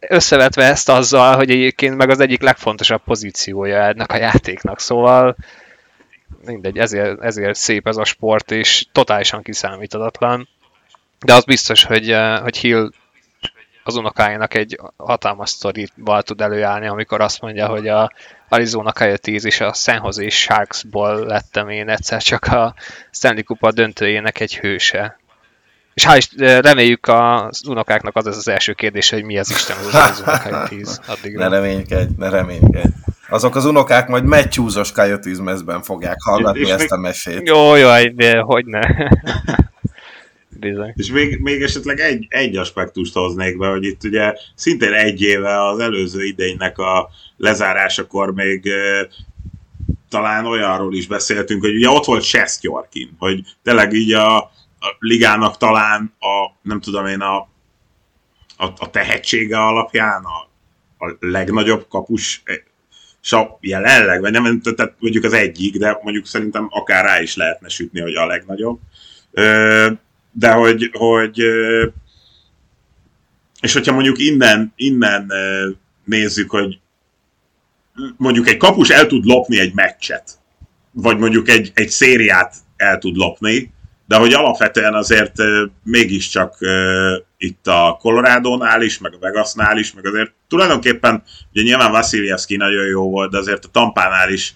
összevetve ezt azzal, hogy egyébként meg az egyik legfontosabb pozíciója ennek a játéknak, szóval mindegy, ezért, ezért szép ez a sport, és totálisan kiszámíthatatlan. De az biztos, hogy, eh, hogy Hill az unokájának egy hatalmas sztorival tud előállni, amikor azt mondja, hogy a Arizona Coyotes és a San Jose Sharksból lettem én egyszer csak a Stanley Kupa döntőjének egy hőse. És hál' is reméljük az unokáknak az ez az első kérdés, hogy mi az Isten az Arizona Coyotes addigra. Ne reménykedj, ne reménykedj. Azok az unokák majd meccsúzos Coyotes mezben fogják hallgatni és ezt a mesét. Jó, jó, de hogy ne. Bizony. És még, még esetleg egy, egy aspektust hoznék be, hogy itt ugye szintén egy éve az előző idénynek a lezárásakor még e, talán olyanról is beszéltünk, hogy ugye ott volt Sestjorkin, hogy tényleg így a, a ligának talán a, nem tudom én, a, a, a tehetsége alapján a, a legnagyobb kapus sa jelenleg, vagy nem, tehát mondjuk az egyik, de mondjuk szerintem akár rá is lehetne sütni, hogy a legnagyobb. Ö, de hogy, hogy és hogyha mondjuk innen, innen nézzük, hogy mondjuk egy kapus el tud lopni egy meccset, vagy mondjuk egy, egy szériát el tud lopni, de hogy alapvetően azért mégiscsak itt a Colorado-nál is, meg a Vegasnál is, meg azért tulajdonképpen, ugye nyilván Vasiljevski nagyon jó volt, de azért a Tampánál is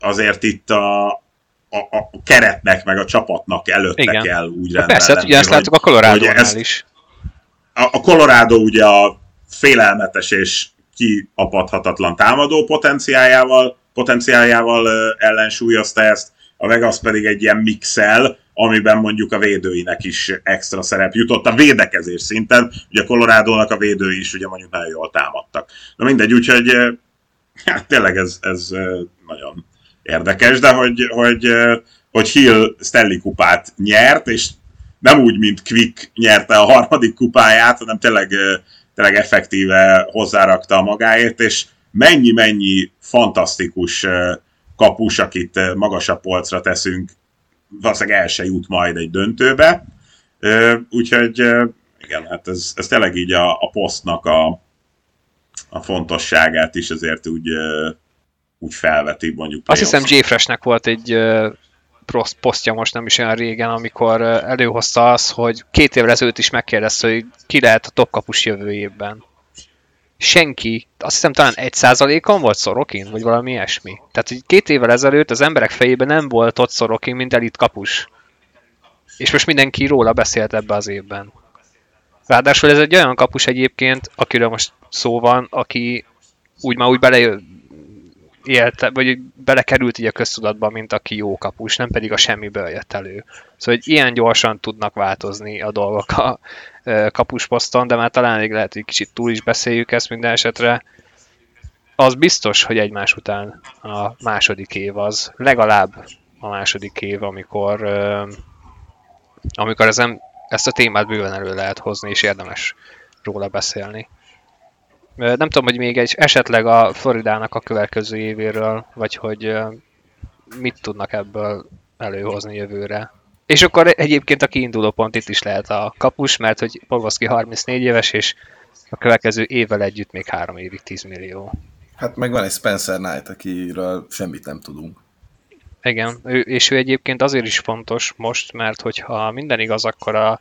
azért itt a, a, a keretnek, meg a csapatnak előtte Igen. kell úgy rendelni. Persze, hát ugye ezt láttuk a colorado is. A, a Colorado ugye a félelmetes és kiapadhatatlan támadó potenciájával, potenciájával ellensúlyozta ezt, a Vegas pedig egy ilyen mixel, amiben mondjuk a védőinek is extra szerep jutott a védekezés szinten. Ugye a Colorado-nak a védői is ugye mondjuk nagyon jól támadtak. Na mindegy, úgyhogy hát tényleg ez, ez nagyon érdekes, de hogy, hogy, hogy Hill Stanley kupát nyert, és nem úgy, mint Quick nyerte a harmadik kupáját, hanem tényleg, tényleg effektíve hozzárakta a magáért, és mennyi-mennyi fantasztikus kapus, akit magasabb polcra teszünk, valószínűleg el se jut majd egy döntőbe. Úgyhogy igen, hát ez, ez tényleg így a, a posztnak a, a fontosságát is azért úgy úgy felveti mondjuk. Azt hiszem J. volt egy posztja most nem is olyan régen, amikor előhozta az, hogy két évvel ezelőtt is megkérdezte, hogy ki lehet a topkapus jövő évben. Senki, azt hiszem talán egy százalékon volt Szorokin, vagy valami ilyesmi. Tehát, hogy két évvel ezelőtt az emberek fejében nem volt ott Szorokin, mint elit kapus. És most mindenki róla beszélt ebbe az évben. Ráadásul ez egy olyan kapus egyébként, akiről most szó van, aki úgy már úgy bele élt, vagy belekerült így a köztudatba, mint aki jó kapus, nem pedig a semmiből jött elő. Szóval hogy ilyen gyorsan tudnak változni a dolgok a kapusposzton, de már talán még lehet, hogy kicsit túl is beszéljük ezt minden esetre. Az biztos, hogy egymás után a második év az, legalább a második év, amikor, amikor ezen, ezt a témát bőven elő lehet hozni, és érdemes róla beszélni. Nem tudom, hogy még egy esetleg a Floridának a következő évéről, vagy hogy mit tudnak ebből előhozni jövőre. És akkor egyébként a kiinduló pont itt is lehet a kapus, mert hogy Pogowski 34 éves, és a következő évvel együtt még három évig 10 millió. Hát meg van egy Spencer Knight, akiről semmit nem tudunk. Igen, ő, és ő egyébként azért is fontos most, mert hogyha minden igaz, akkor a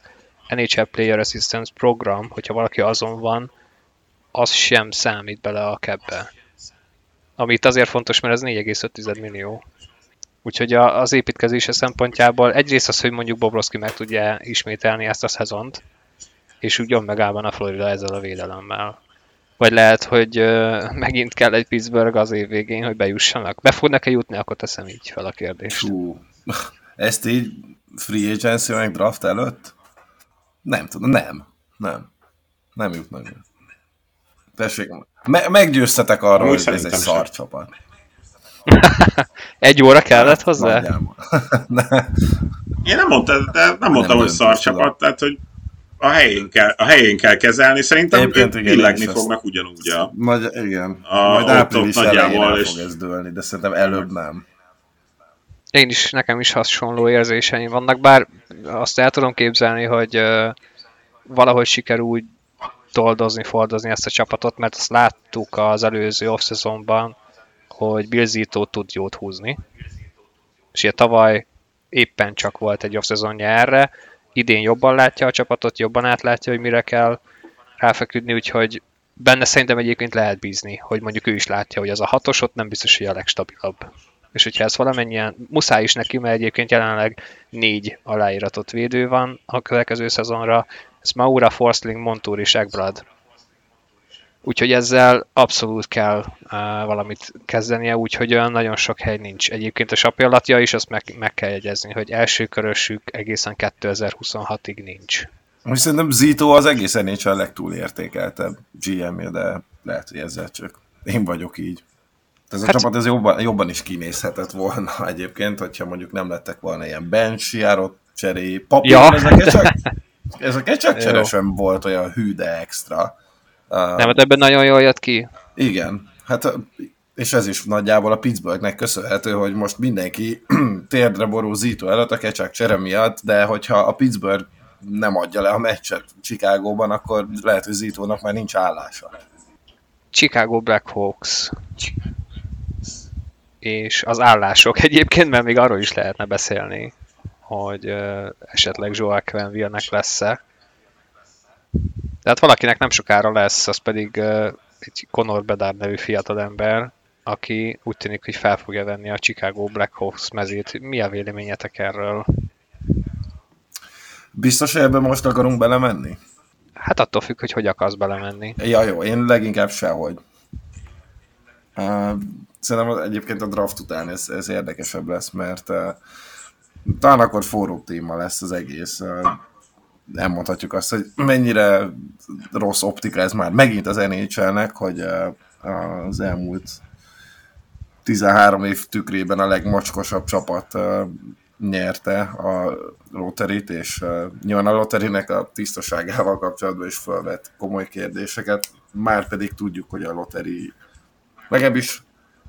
NHL Player Assistance program, hogyha valaki azon van, az sem számít bele a kebbe. Amit azért fontos, mert ez 4,5 millió. Úgyhogy a, az építkezése szempontjából egyrészt az, hogy mondjuk Bobrovski meg tudja ismételni ezt a szezont, és úgy jön megállban a Florida ezzel a védelemmel. Vagy lehet, hogy uh, megint kell egy Pittsburgh az év végén, hogy bejussanak. Be fognak-e jutni, akkor teszem így fel a kérdést. Hú. Ezt így free agency meg draft előtt? Nem tudom, nem. Nem. Nem jutnak. Tessék, me- meggyőztetek arról, Amúgy hogy ez egy szar csapat. Egy óra kellett hozzá? Nagyjából. Ne. Én nem mondtam, de nem mondtam, Nem hogy szar csapat, tehát hogy a helyén kell, a helyén kell kezelni. Szerintem Egyébként ők igen, illegni fognak ugyanúgy a... Nagy, igen. A- Majd április nagyjából, és- fog ez dőlni, de szerintem előbb nem. Én is, nekem is hasonló érzéseim vannak, bár azt el tudom képzelni, hogy ö, valahogy sikerül úgy toldozni, fordozni ezt a csapatot, mert azt láttuk az előző off-szezonban, hogy Bill Zito tud jót húzni. És ugye tavaly éppen csak volt egy off-szezonja erre, idén jobban látja a csapatot, jobban átlátja, hogy mire kell ráfeküdni, úgyhogy benne szerintem egyébként lehet bízni, hogy mondjuk ő is látja, hogy az a hatos ott nem biztos, hogy a legstabilabb. És hogyha ez valamennyien, muszáj is neki, mert egyébként jelenleg négy aláíratott védő van a következő szezonra, ez Maura, Forsling, Montour és Ekblad. Úgyhogy ezzel abszolút kell uh, valamit kezdenie, úgyhogy olyan nagyon sok hely nincs. Egyébként a sapjalatja is, azt meg, meg kell jegyezni, hogy első körösük egészen 2026-ig nincs. Most szerintem Zito az egész NHL a legtúlértékeltebb GM-je, de lehet, hogy ezzel csak én vagyok így. Ez a Hát- csapat ez jobban, jobban is kinézhetett volna egyébként, hogyha mondjuk nem lettek volna ilyen bench járott cseré, papír, Ja. ezeket csak, ezeket csak Jó. csere sem volt olyan hű, de extra. Nem, hát ebben nagyon jól jött ki. igen, hát és ez is nagyjából a Pittsburghnek köszönhető, hogy most mindenki térdre borul Zito előtt a kecsák csere miatt, de hogyha a Pittsburgh nem adja le a meccset Chicagóban, akkor lehet, hogy Zitónak már nincs állása. Chicago Blackhawks. És az állások egyébként, mert még arról is lehetne beszélni, hogy uh, esetleg Joel Quenville-nek lesz-e. Tehát valakinek nem sokára lesz, az pedig uh, egy Conor Bedard nevű fiatalember, aki úgy tűnik, hogy fel fogja venni a Chicago Blackhawks mezét. Mi a véleményetek erről? Biztos, hogy ebben most akarunk belemenni? Hát attól függ, hogy hogy akarsz belemenni. Ja, jó, én leginkább sehogy. Uh, szerintem egyébként a draft után ez, ez érdekesebb lesz, mert uh, talán akkor forró téma lesz az egész. Nem mondhatjuk azt, hogy mennyire rossz optika ez már megint az NHL-nek, hogy az elmúlt 13 év tükrében a legmocskosabb csapat nyerte a loterit, és nyilván a loterinek a tisztaságával kapcsolatban is felvett komoly kérdéseket, már pedig tudjuk, hogy a loteri legalábbis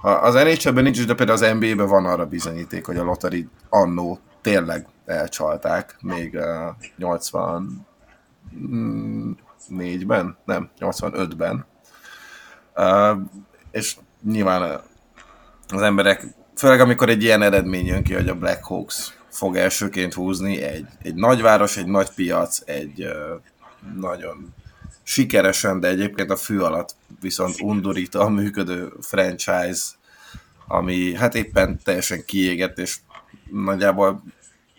az NHL-ben nincs, is, de például az NBA-ben van arra bizonyíték, hogy a loteri annó tényleg elcsalták, még uh, 84-ben, nem, 85-ben. Uh, és nyilván az emberek, főleg amikor egy ilyen eredmény jön ki, hogy a Black Hawks fog elsőként húzni, egy, egy nagyváros, egy nagy piac, egy uh, nagyon sikeresen, de egyébként a fű alatt viszont undorítóan működő franchise, ami hát éppen teljesen kiégett, és nagyjából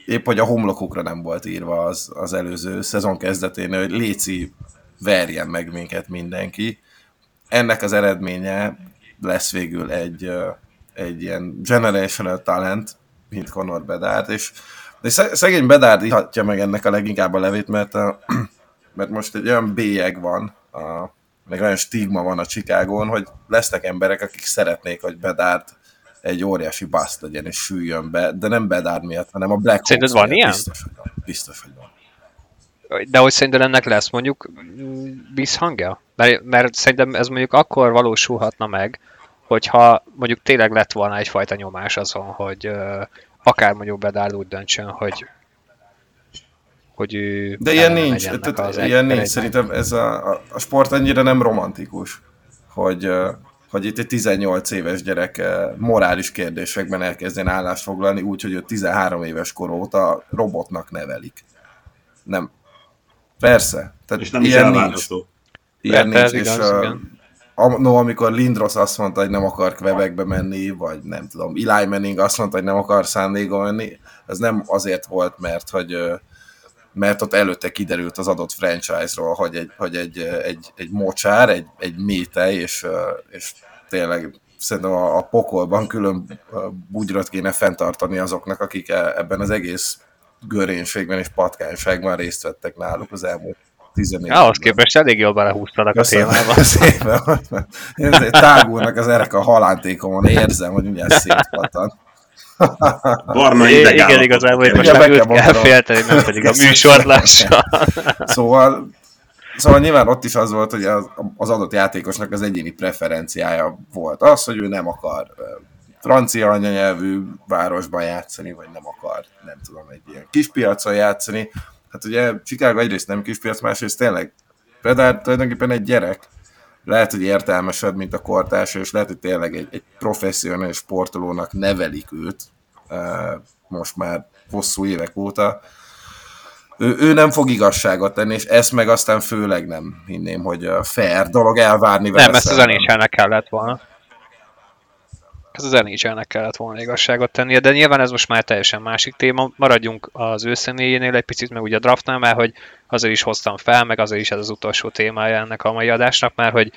épp, hogy a homlokukra nem volt írva az, az előző szezon kezdetén, hogy Léci verjen meg minket mindenki. Ennek az eredménye lesz végül egy, egy ilyen generational talent, mint Conor Bedard, és de sze- szegény Bedard ihatja meg ennek a leginkább a levét, mert, a, mert most egy olyan bélyeg van, a, meg olyan stigma van a Chicagón, hogy lesznek emberek, akik szeretnék, hogy Bedard egy óriási baszt legyen és süljön be, de nem Bedard miatt, hanem a Black Szerinted van miatt. ilyen? Biztos, hogy van. Biztos, hogy van. De hogy szerinted ennek lesz mondjuk visszhangja? Mert, mert szerintem ez mondjuk akkor valósulhatna meg, hogyha mondjuk tényleg lett volna egyfajta nyomás azon, hogy uh, akár mondjuk Bedard úgy döntsön, hogy hogy ő De ilyen nincs, tehát az ilyen egy- nincs. egy- Szerintem ez a, a, a sport annyira nem romantikus, hogy, hogy itt egy 18 éves gyerek morális kérdésekben elkezdjen állást foglalni, úgy, hogy ő 13 éves kor óta robotnak nevelik. Nem. Persze. Tehát És nem is ilyen nincs. elvárható. Ilyen Persze, nincs, és igaz, uh, igen. no, amikor Lindros azt mondta, hogy nem akar Quebecbe menni, vagy nem tudom, Eli Manning azt mondta, hogy nem akar San Diego menni, ez nem azért volt, mert hogy ö, mert ott előtte kiderült az adott franchise-ról, hogy egy, hogy egy, egy, egy mocsár, egy, egy métej, és, és tényleg szerintem a, a pokolban külön ö, bugyrot kéne fenntartani azoknak, akik e- ebben az egész görénységben és patkányságban részt vettek náluk az elmúlt 14 Ahhoz képest elég jól belehúztanak a témába. Szépen, tágulnak az erek a halántékomon, érzem, hogy mindjárt szétpattan. Barna ideg igen, igazából itt most már őt kell félteni, nem pedig a műsort lássa. Szóval, szóval nyilván ott is az volt, hogy az, az adott játékosnak az egyéni preferenciája volt az, hogy ő nem akar francia anyanyelvű városban játszani, vagy nem akar, nem tudom, egy ilyen kispiacon játszani. Hát ugye Chicago egyrészt nem kispiac, másrészt tényleg Pedár tulajdonképpen egy gyerek, lehet, hogy értelmesebb, mint a kortársa, és lehet, hogy tényleg egy, egy professzionális sportolónak nevelik őt most már hosszú évek óta, ő, ő nem fog igazságot tenni, és ezt meg aztán főleg nem hinném, hogy a fair dolog elvárni vele Nem, ezt az nhl kellett volna. Ez az nhl kellett volna igazságot tennie, de nyilván ez most már teljesen másik téma. Maradjunk az ő személyénél egy picit, meg ugye a draftnál, mert hogy azért is hoztam fel, meg azért is ez az utolsó témája ennek a mai adásnak, mert hogy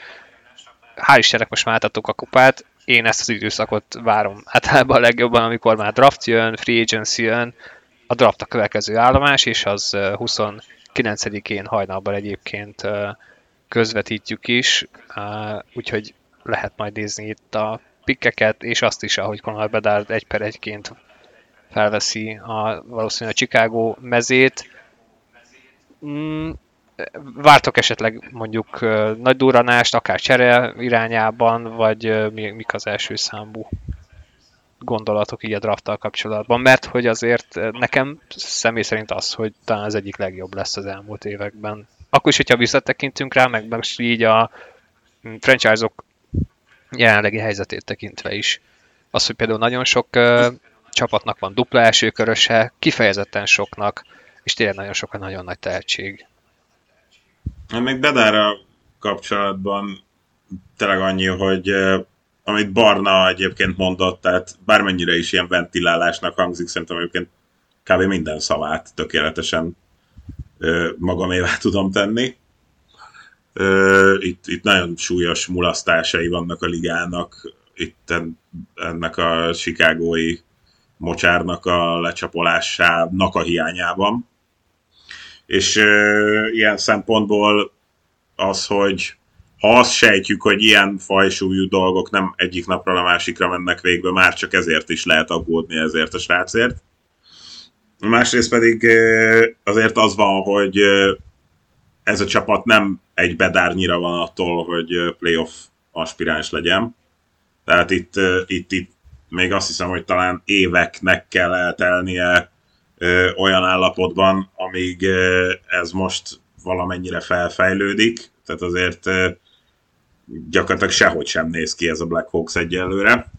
hál' Istennek most már átadtuk a kupát, én ezt az időszakot várom általában a legjobban, amikor már draft jön, free agency jön, a draft a következő állomás, és az ö, 29-én hajnalban egyébként közvetítjük is, úgyhogy lehet majd nézni itt a pikkeket, és azt is, ahogy Conor Bedard egy per egyként felveszi a, valószínűleg a Chicago mezét. Mm, vártok esetleg mondjuk nagy durranást, akár csere irányában, vagy mi, mik az első számú gondolatok így a drafttal kapcsolatban, mert hogy azért nekem személy szerint az, hogy talán az egyik legjobb lesz az elmúlt években. Akkor is, hogyha visszatekintünk rá, meg most így a mm, franchise-ok jelenlegi helyzetét tekintve is. Az, hogy például nagyon sok uh, csapatnak van dupla elsőköröse, kifejezetten soknak, és tényleg nagyon sok a nagyon nagy tehetség. Hát Még Bedára kapcsolatban tényleg annyi, hogy amit Barna egyébként mondott, tehát bármennyire is ilyen ventilálásnak hangzik, szerintem egyébként kb. minden szavát tökéletesen ö, magamévá tudom tenni. Itt, itt nagyon súlyos mulasztásai vannak a ligának, itt en- ennek a chicagói mocsárnak a lecsapolásának a hiányában. És ilyen szempontból az, hogy ha azt sejtjük, hogy ilyen fajsúlyú dolgok nem egyik napról a másikra mennek végbe, már csak ezért is lehet aggódni ezért a srácért. Másrészt pedig azért az van, hogy ez a csapat nem egy bedárnyira van attól, hogy playoff aspiráns legyen. Tehát itt, itt, itt még azt hiszem, hogy talán éveknek kell eltelnie ö, olyan állapotban, amíg ö, ez most valamennyire felfejlődik. Tehát azért ö, gyakorlatilag sehogy sem néz ki ez a Black Hawks egyelőre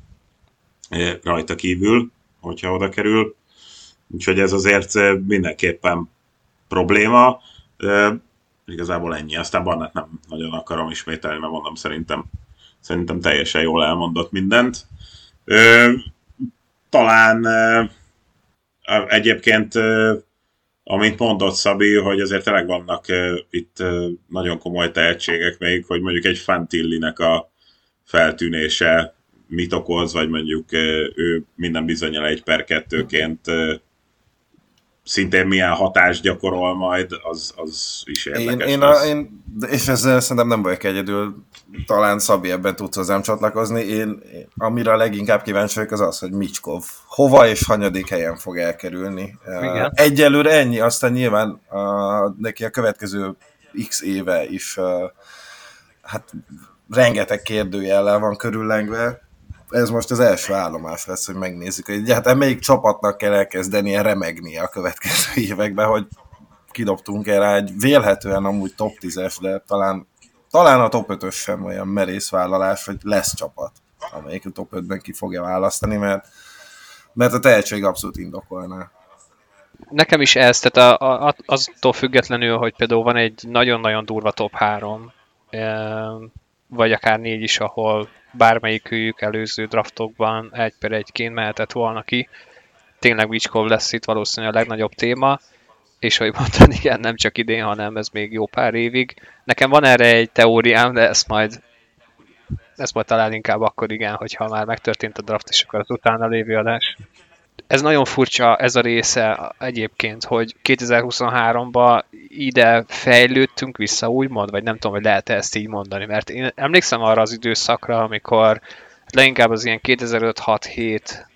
ö, rajta kívül, hogyha oda kerül. Úgyhogy ez azért mindenképpen probléma. Igazából ennyi. Aztán Barnett nem nagyon akarom ismételni, mert mondom, szerintem, szerintem teljesen jól elmondott mindent. Ö, talán ö, egyébként, ö, amit mondott Szabi, hogy azért tényleg vannak ö, itt ö, nagyon komoly tehetségek még, hogy mondjuk egy Fantillinek a feltűnése mit okoz, vagy mondjuk ö, ő minden bizonyal egy per kettőként ö, szintén milyen hatást gyakorol majd, az, az is Én, érdekes én, lesz. a, én, és ezzel szerintem nem vagyok egyedül, talán Szabi ebben tudsz hozzám csatlakozni. Én, én amire a leginkább kíváncsi vagyok, az az, hogy Micskov hova és hanyadik helyen fog elkerülni. Igen. Egyelőre ennyi, aztán nyilván uh, neki a következő x éve is uh, hát rengeteg kérdőjellel van körüllengve. Ez most az első állomás lesz, hogy megnézzük, hogy egyáltalán melyik csapatnak kell elkezdenie remegnie a következő években, hogy kidobtunk erre egy vélhetően amúgy top 10-es, de talán, talán a top 5-ös sem olyan merész vállalás, hogy lesz csapat, amelyik a top 5-ben ki fogja választani, mert, mert a tehetség abszolút indokolná. Nekem is ez, tehát a, a, aztól függetlenül, hogy például van egy nagyon-nagyon durva top 3, vagy akár négy is, ahol bármelyikük előző draftokban egy per egyként mehetett volna ki. Tényleg Vicskov lesz itt valószínűleg a legnagyobb téma, és hogy mondtad, igen, nem csak idén, hanem ez még jó pár évig. Nekem van erre egy teóriám, de ezt majd ezt majd talán inkább akkor igen, hogyha már megtörtént a draft, és akkor az utána lévő adás. Ez nagyon furcsa ez a része egyébként, hogy 2023-ban ide fejlődtünk vissza, úgymond, vagy nem tudom, hogy lehet ezt így mondani, mert én emlékszem arra az időszakra, amikor leginkább az ilyen 2005-6-7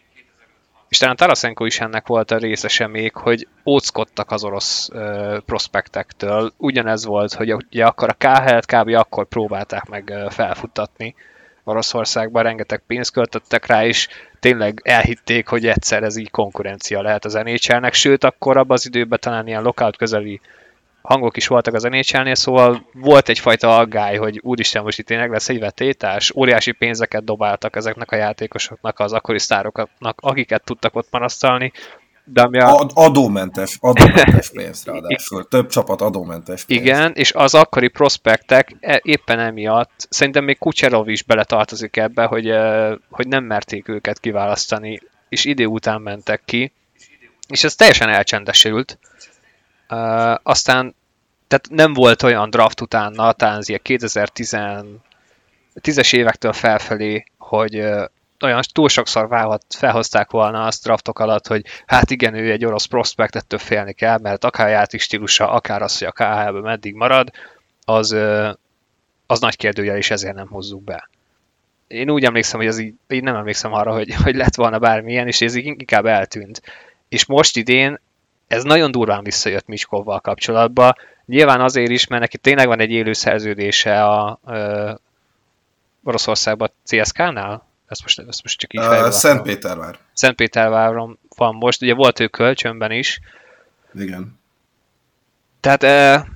és talán Tarasenko is ennek volt a részese még, hogy óckodtak az orosz uh, prospektektől. Ugyanez volt, hogy ugye akkor a KHL-t kb. akkor próbálták meg felfuttatni Oroszországban, rengeteg pénzt költöttek rá, és tényleg elhitték, hogy egyszer ez így konkurencia lehet az NHL-nek, sőt akkor abban az időben talán ilyen lockout közeli hangok is voltak az nhl szóval volt egyfajta aggály, hogy úristen, most itt tényleg lesz egy vetétás, óriási pénzeket dobáltak ezeknek a játékosoknak, az akkori sztároknak, akiket tudtak ott marasztalni, de ami a... Ad, adómentes, adómentes pénz ráadásul. Több csapat adómentes pénz. Igen, és az akkori prospektek e- éppen emiatt, szerintem még Kucserov is beletartozik ebbe, hogy, e, hogy nem merték őket kiválasztani, és idő után mentek ki, és ez teljesen elcsendesült. Uh, aztán tehát nem volt olyan draft utána, talán az ilyen 2010-es évektől felfelé, hogy olyan túl sokszor válhat, felhozták volna azt draftok alatt, hogy hát igen, ő egy orosz prospekt, ettől félni kell, mert akár játék stílusa, akár az, hogy a KHL-ben meddig marad, az, az nagy kérdőjel, és ezért nem hozzuk be. Én úgy emlékszem, hogy az így, így nem emlékszem arra, hogy, hogy lett volna bármilyen, és ez így inkább eltűnt. És most idén ez nagyon durván visszajött Micskovval kapcsolatban. Nyilván azért is, mert neki tényleg van egy élő szerződése a, a Oroszországban CSK-nál, ezt most, ezt most csak így uh, Szentpétervár. Szentpéterváron van most, ugye volt ő kölcsönben is. Igen. Tehát e,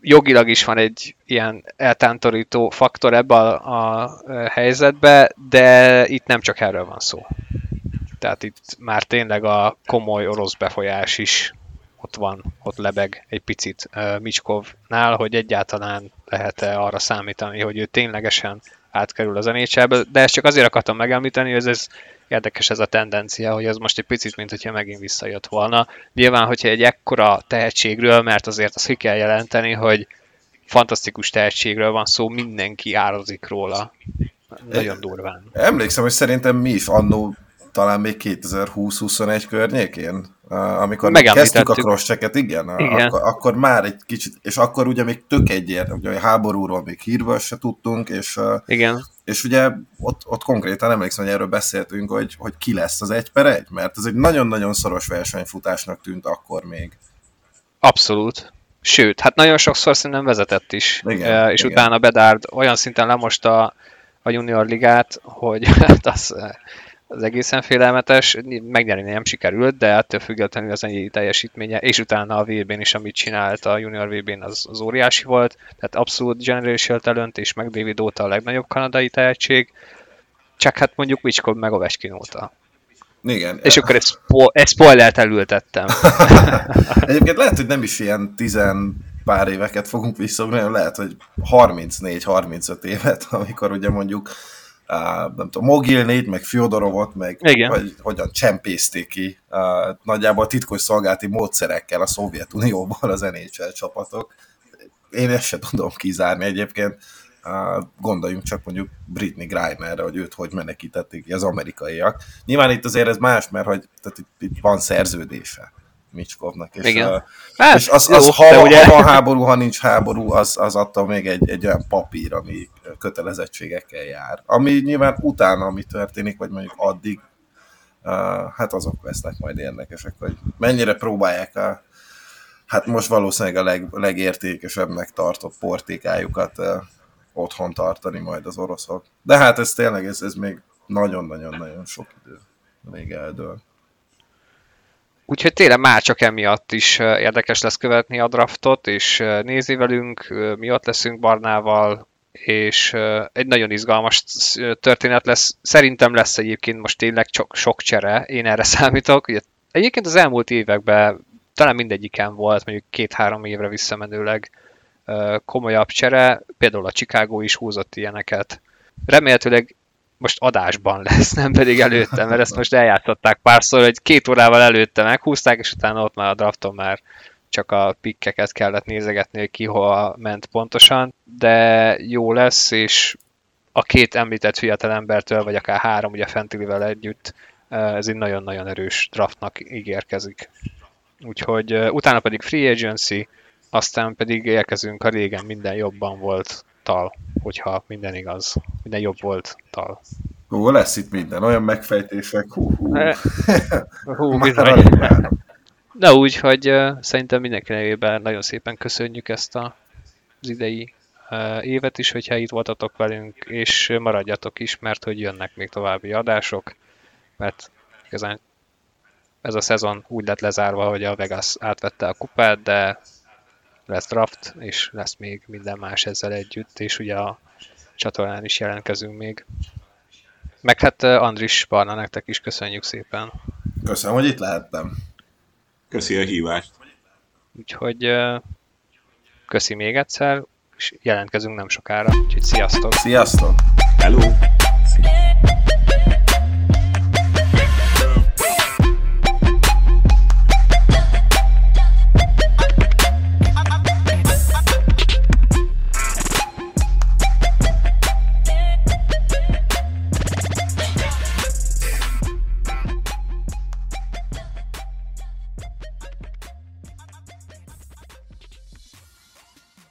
jogilag is van egy ilyen eltántorító faktor ebbe a, a helyzetbe, de itt nem csak erről van szó. Tehát itt már tényleg a komoly orosz befolyás is ott van, ott lebeg egy picit uh, Micskovnál, hogy egyáltalán lehet-e arra számítani, hogy ő ténylegesen átkerül az nhl de ezt csak azért akartam megemlíteni, hogy ez, ez érdekes ez a tendencia, hogy ez most egy picit, mint hogyha megint visszajött volna. Nyilván, hogyha egy ekkora tehetségről, mert azért azt ki kell jelenteni, hogy fantasztikus tehetségről van szó, mindenki árazik róla. Nagyon durván. Emlékszem, hogy szerintem mi is annó talán még 2020-21 környékén, amikor kezdtük a crosschecket, igen, igen. Akkor, akkor, már egy kicsit, és akkor ugye még tök egyért, ugye a háborúról még hírből se tudtunk, és, igen. és ugye ott, ott konkrétan emlékszem, hogy erről beszéltünk, hogy, hogy ki lesz az egy per egy, mert ez egy nagyon-nagyon szoros versenyfutásnak tűnt akkor még. Abszolút. Sőt, hát nagyon sokszor szerintem vezetett is, igen, és igen. utána Bedard olyan szinten lemosta a junior ligát, hogy hát az az egészen félelmetes, megnyerni nem sikerült, de ettől függetlenül az ennyi teljesítménye, és utána a VB-n is, amit csinált a junior VB-n, az, az óriási volt, tehát abszolút generation talent, és meg David óta a legnagyobb kanadai tehetség, csak hát mondjuk Wicskov meg Ovechkin óta. Igen. És akkor ezt, ezt spoilert elültettem. Egyébként lehet, hogy nem is ilyen tizen pár éveket fogunk visszogni, hanem lehet, hogy 34-35 évet, amikor ugye mondjuk uh, nem tudom, Mogilnét, meg Fyodorovot, meg Igen. Vagy, hogyan csempészték ki uh, nagyjából titkos szolgálati módszerekkel a Szovjetunióból az NHL csapatok. Én ezt sem tudom kizárni egyébként. Uh, gondoljunk csak mondjuk Britney Grinerre, hogy őt hogy menekítették az amerikaiak. Nyilván itt azért ez más, mert hogy tehát itt, itt van szerződése. Micskovnak. És, Igen. Uh, hát, és az, az, jó, ha, ugye... ha van háború, ha nincs háború, az, az attól még egy, egy olyan papír, ami kötelezettségekkel jár. Ami nyilván utána, ami történik, vagy mondjuk addig, uh, hát azok lesznek majd érdekesek, hogy mennyire próbálják a hát most valószínűleg a leg, legértékesebbnek tartott portékájukat uh, otthon tartani majd az oroszok. De hát ez tényleg, ez, ez még nagyon-nagyon-nagyon sok idő még eldől. Úgyhogy tényleg már csak emiatt is érdekes lesz követni a draftot, és nézi velünk, mi ott leszünk Barnával, és egy nagyon izgalmas történet lesz. Szerintem lesz egyébként most tényleg csak sok csere, én erre számítok. Egyébként az elmúlt években talán mindegyiken volt, mondjuk két-három évre visszamenőleg komolyabb csere, például a Chicago is húzott ilyeneket. Remélhetőleg most adásban lesz, nem pedig előtte, mert ezt most eljátszották párszor, hogy két órával előtte meghúzták, és utána ott már a drafton már csak a pikkeket kellett nézegetni, hogy ki hol ment pontosan, de jó lesz, és a két említett fiatalembertől, vagy akár három, ugye Fentilivel együtt ez egy nagyon-nagyon erős draftnak ígérkezik. Úgyhogy utána pedig free agency, aztán pedig érkezünk a régen minden jobban volt tal, hogyha minden igaz. Minden jobb volt tal. Hú, lesz itt minden, olyan megfejtések, hú, hú. hú bizony. De úgy, hogy uh, szerintem mindenki nevében nagyon szépen köszönjük ezt a, az idei uh, évet is, hogyha itt voltatok velünk, és maradjatok is, mert hogy jönnek még további adások, mert igazán ez a szezon úgy lett lezárva, hogy a Vegas átvette a kupát, de lesz draft, és lesz még minden más ezzel együtt, és ugye a csatornán is jelentkezünk még. Meg hát Andris Barna, nektek is köszönjük szépen. Köszönöm, hogy itt lehettem. Köszi a hívást. Úgyhogy köszi még egyszer, és jelentkezünk nem sokára. Úgyhogy sziasztok! Sziasztok! Hello!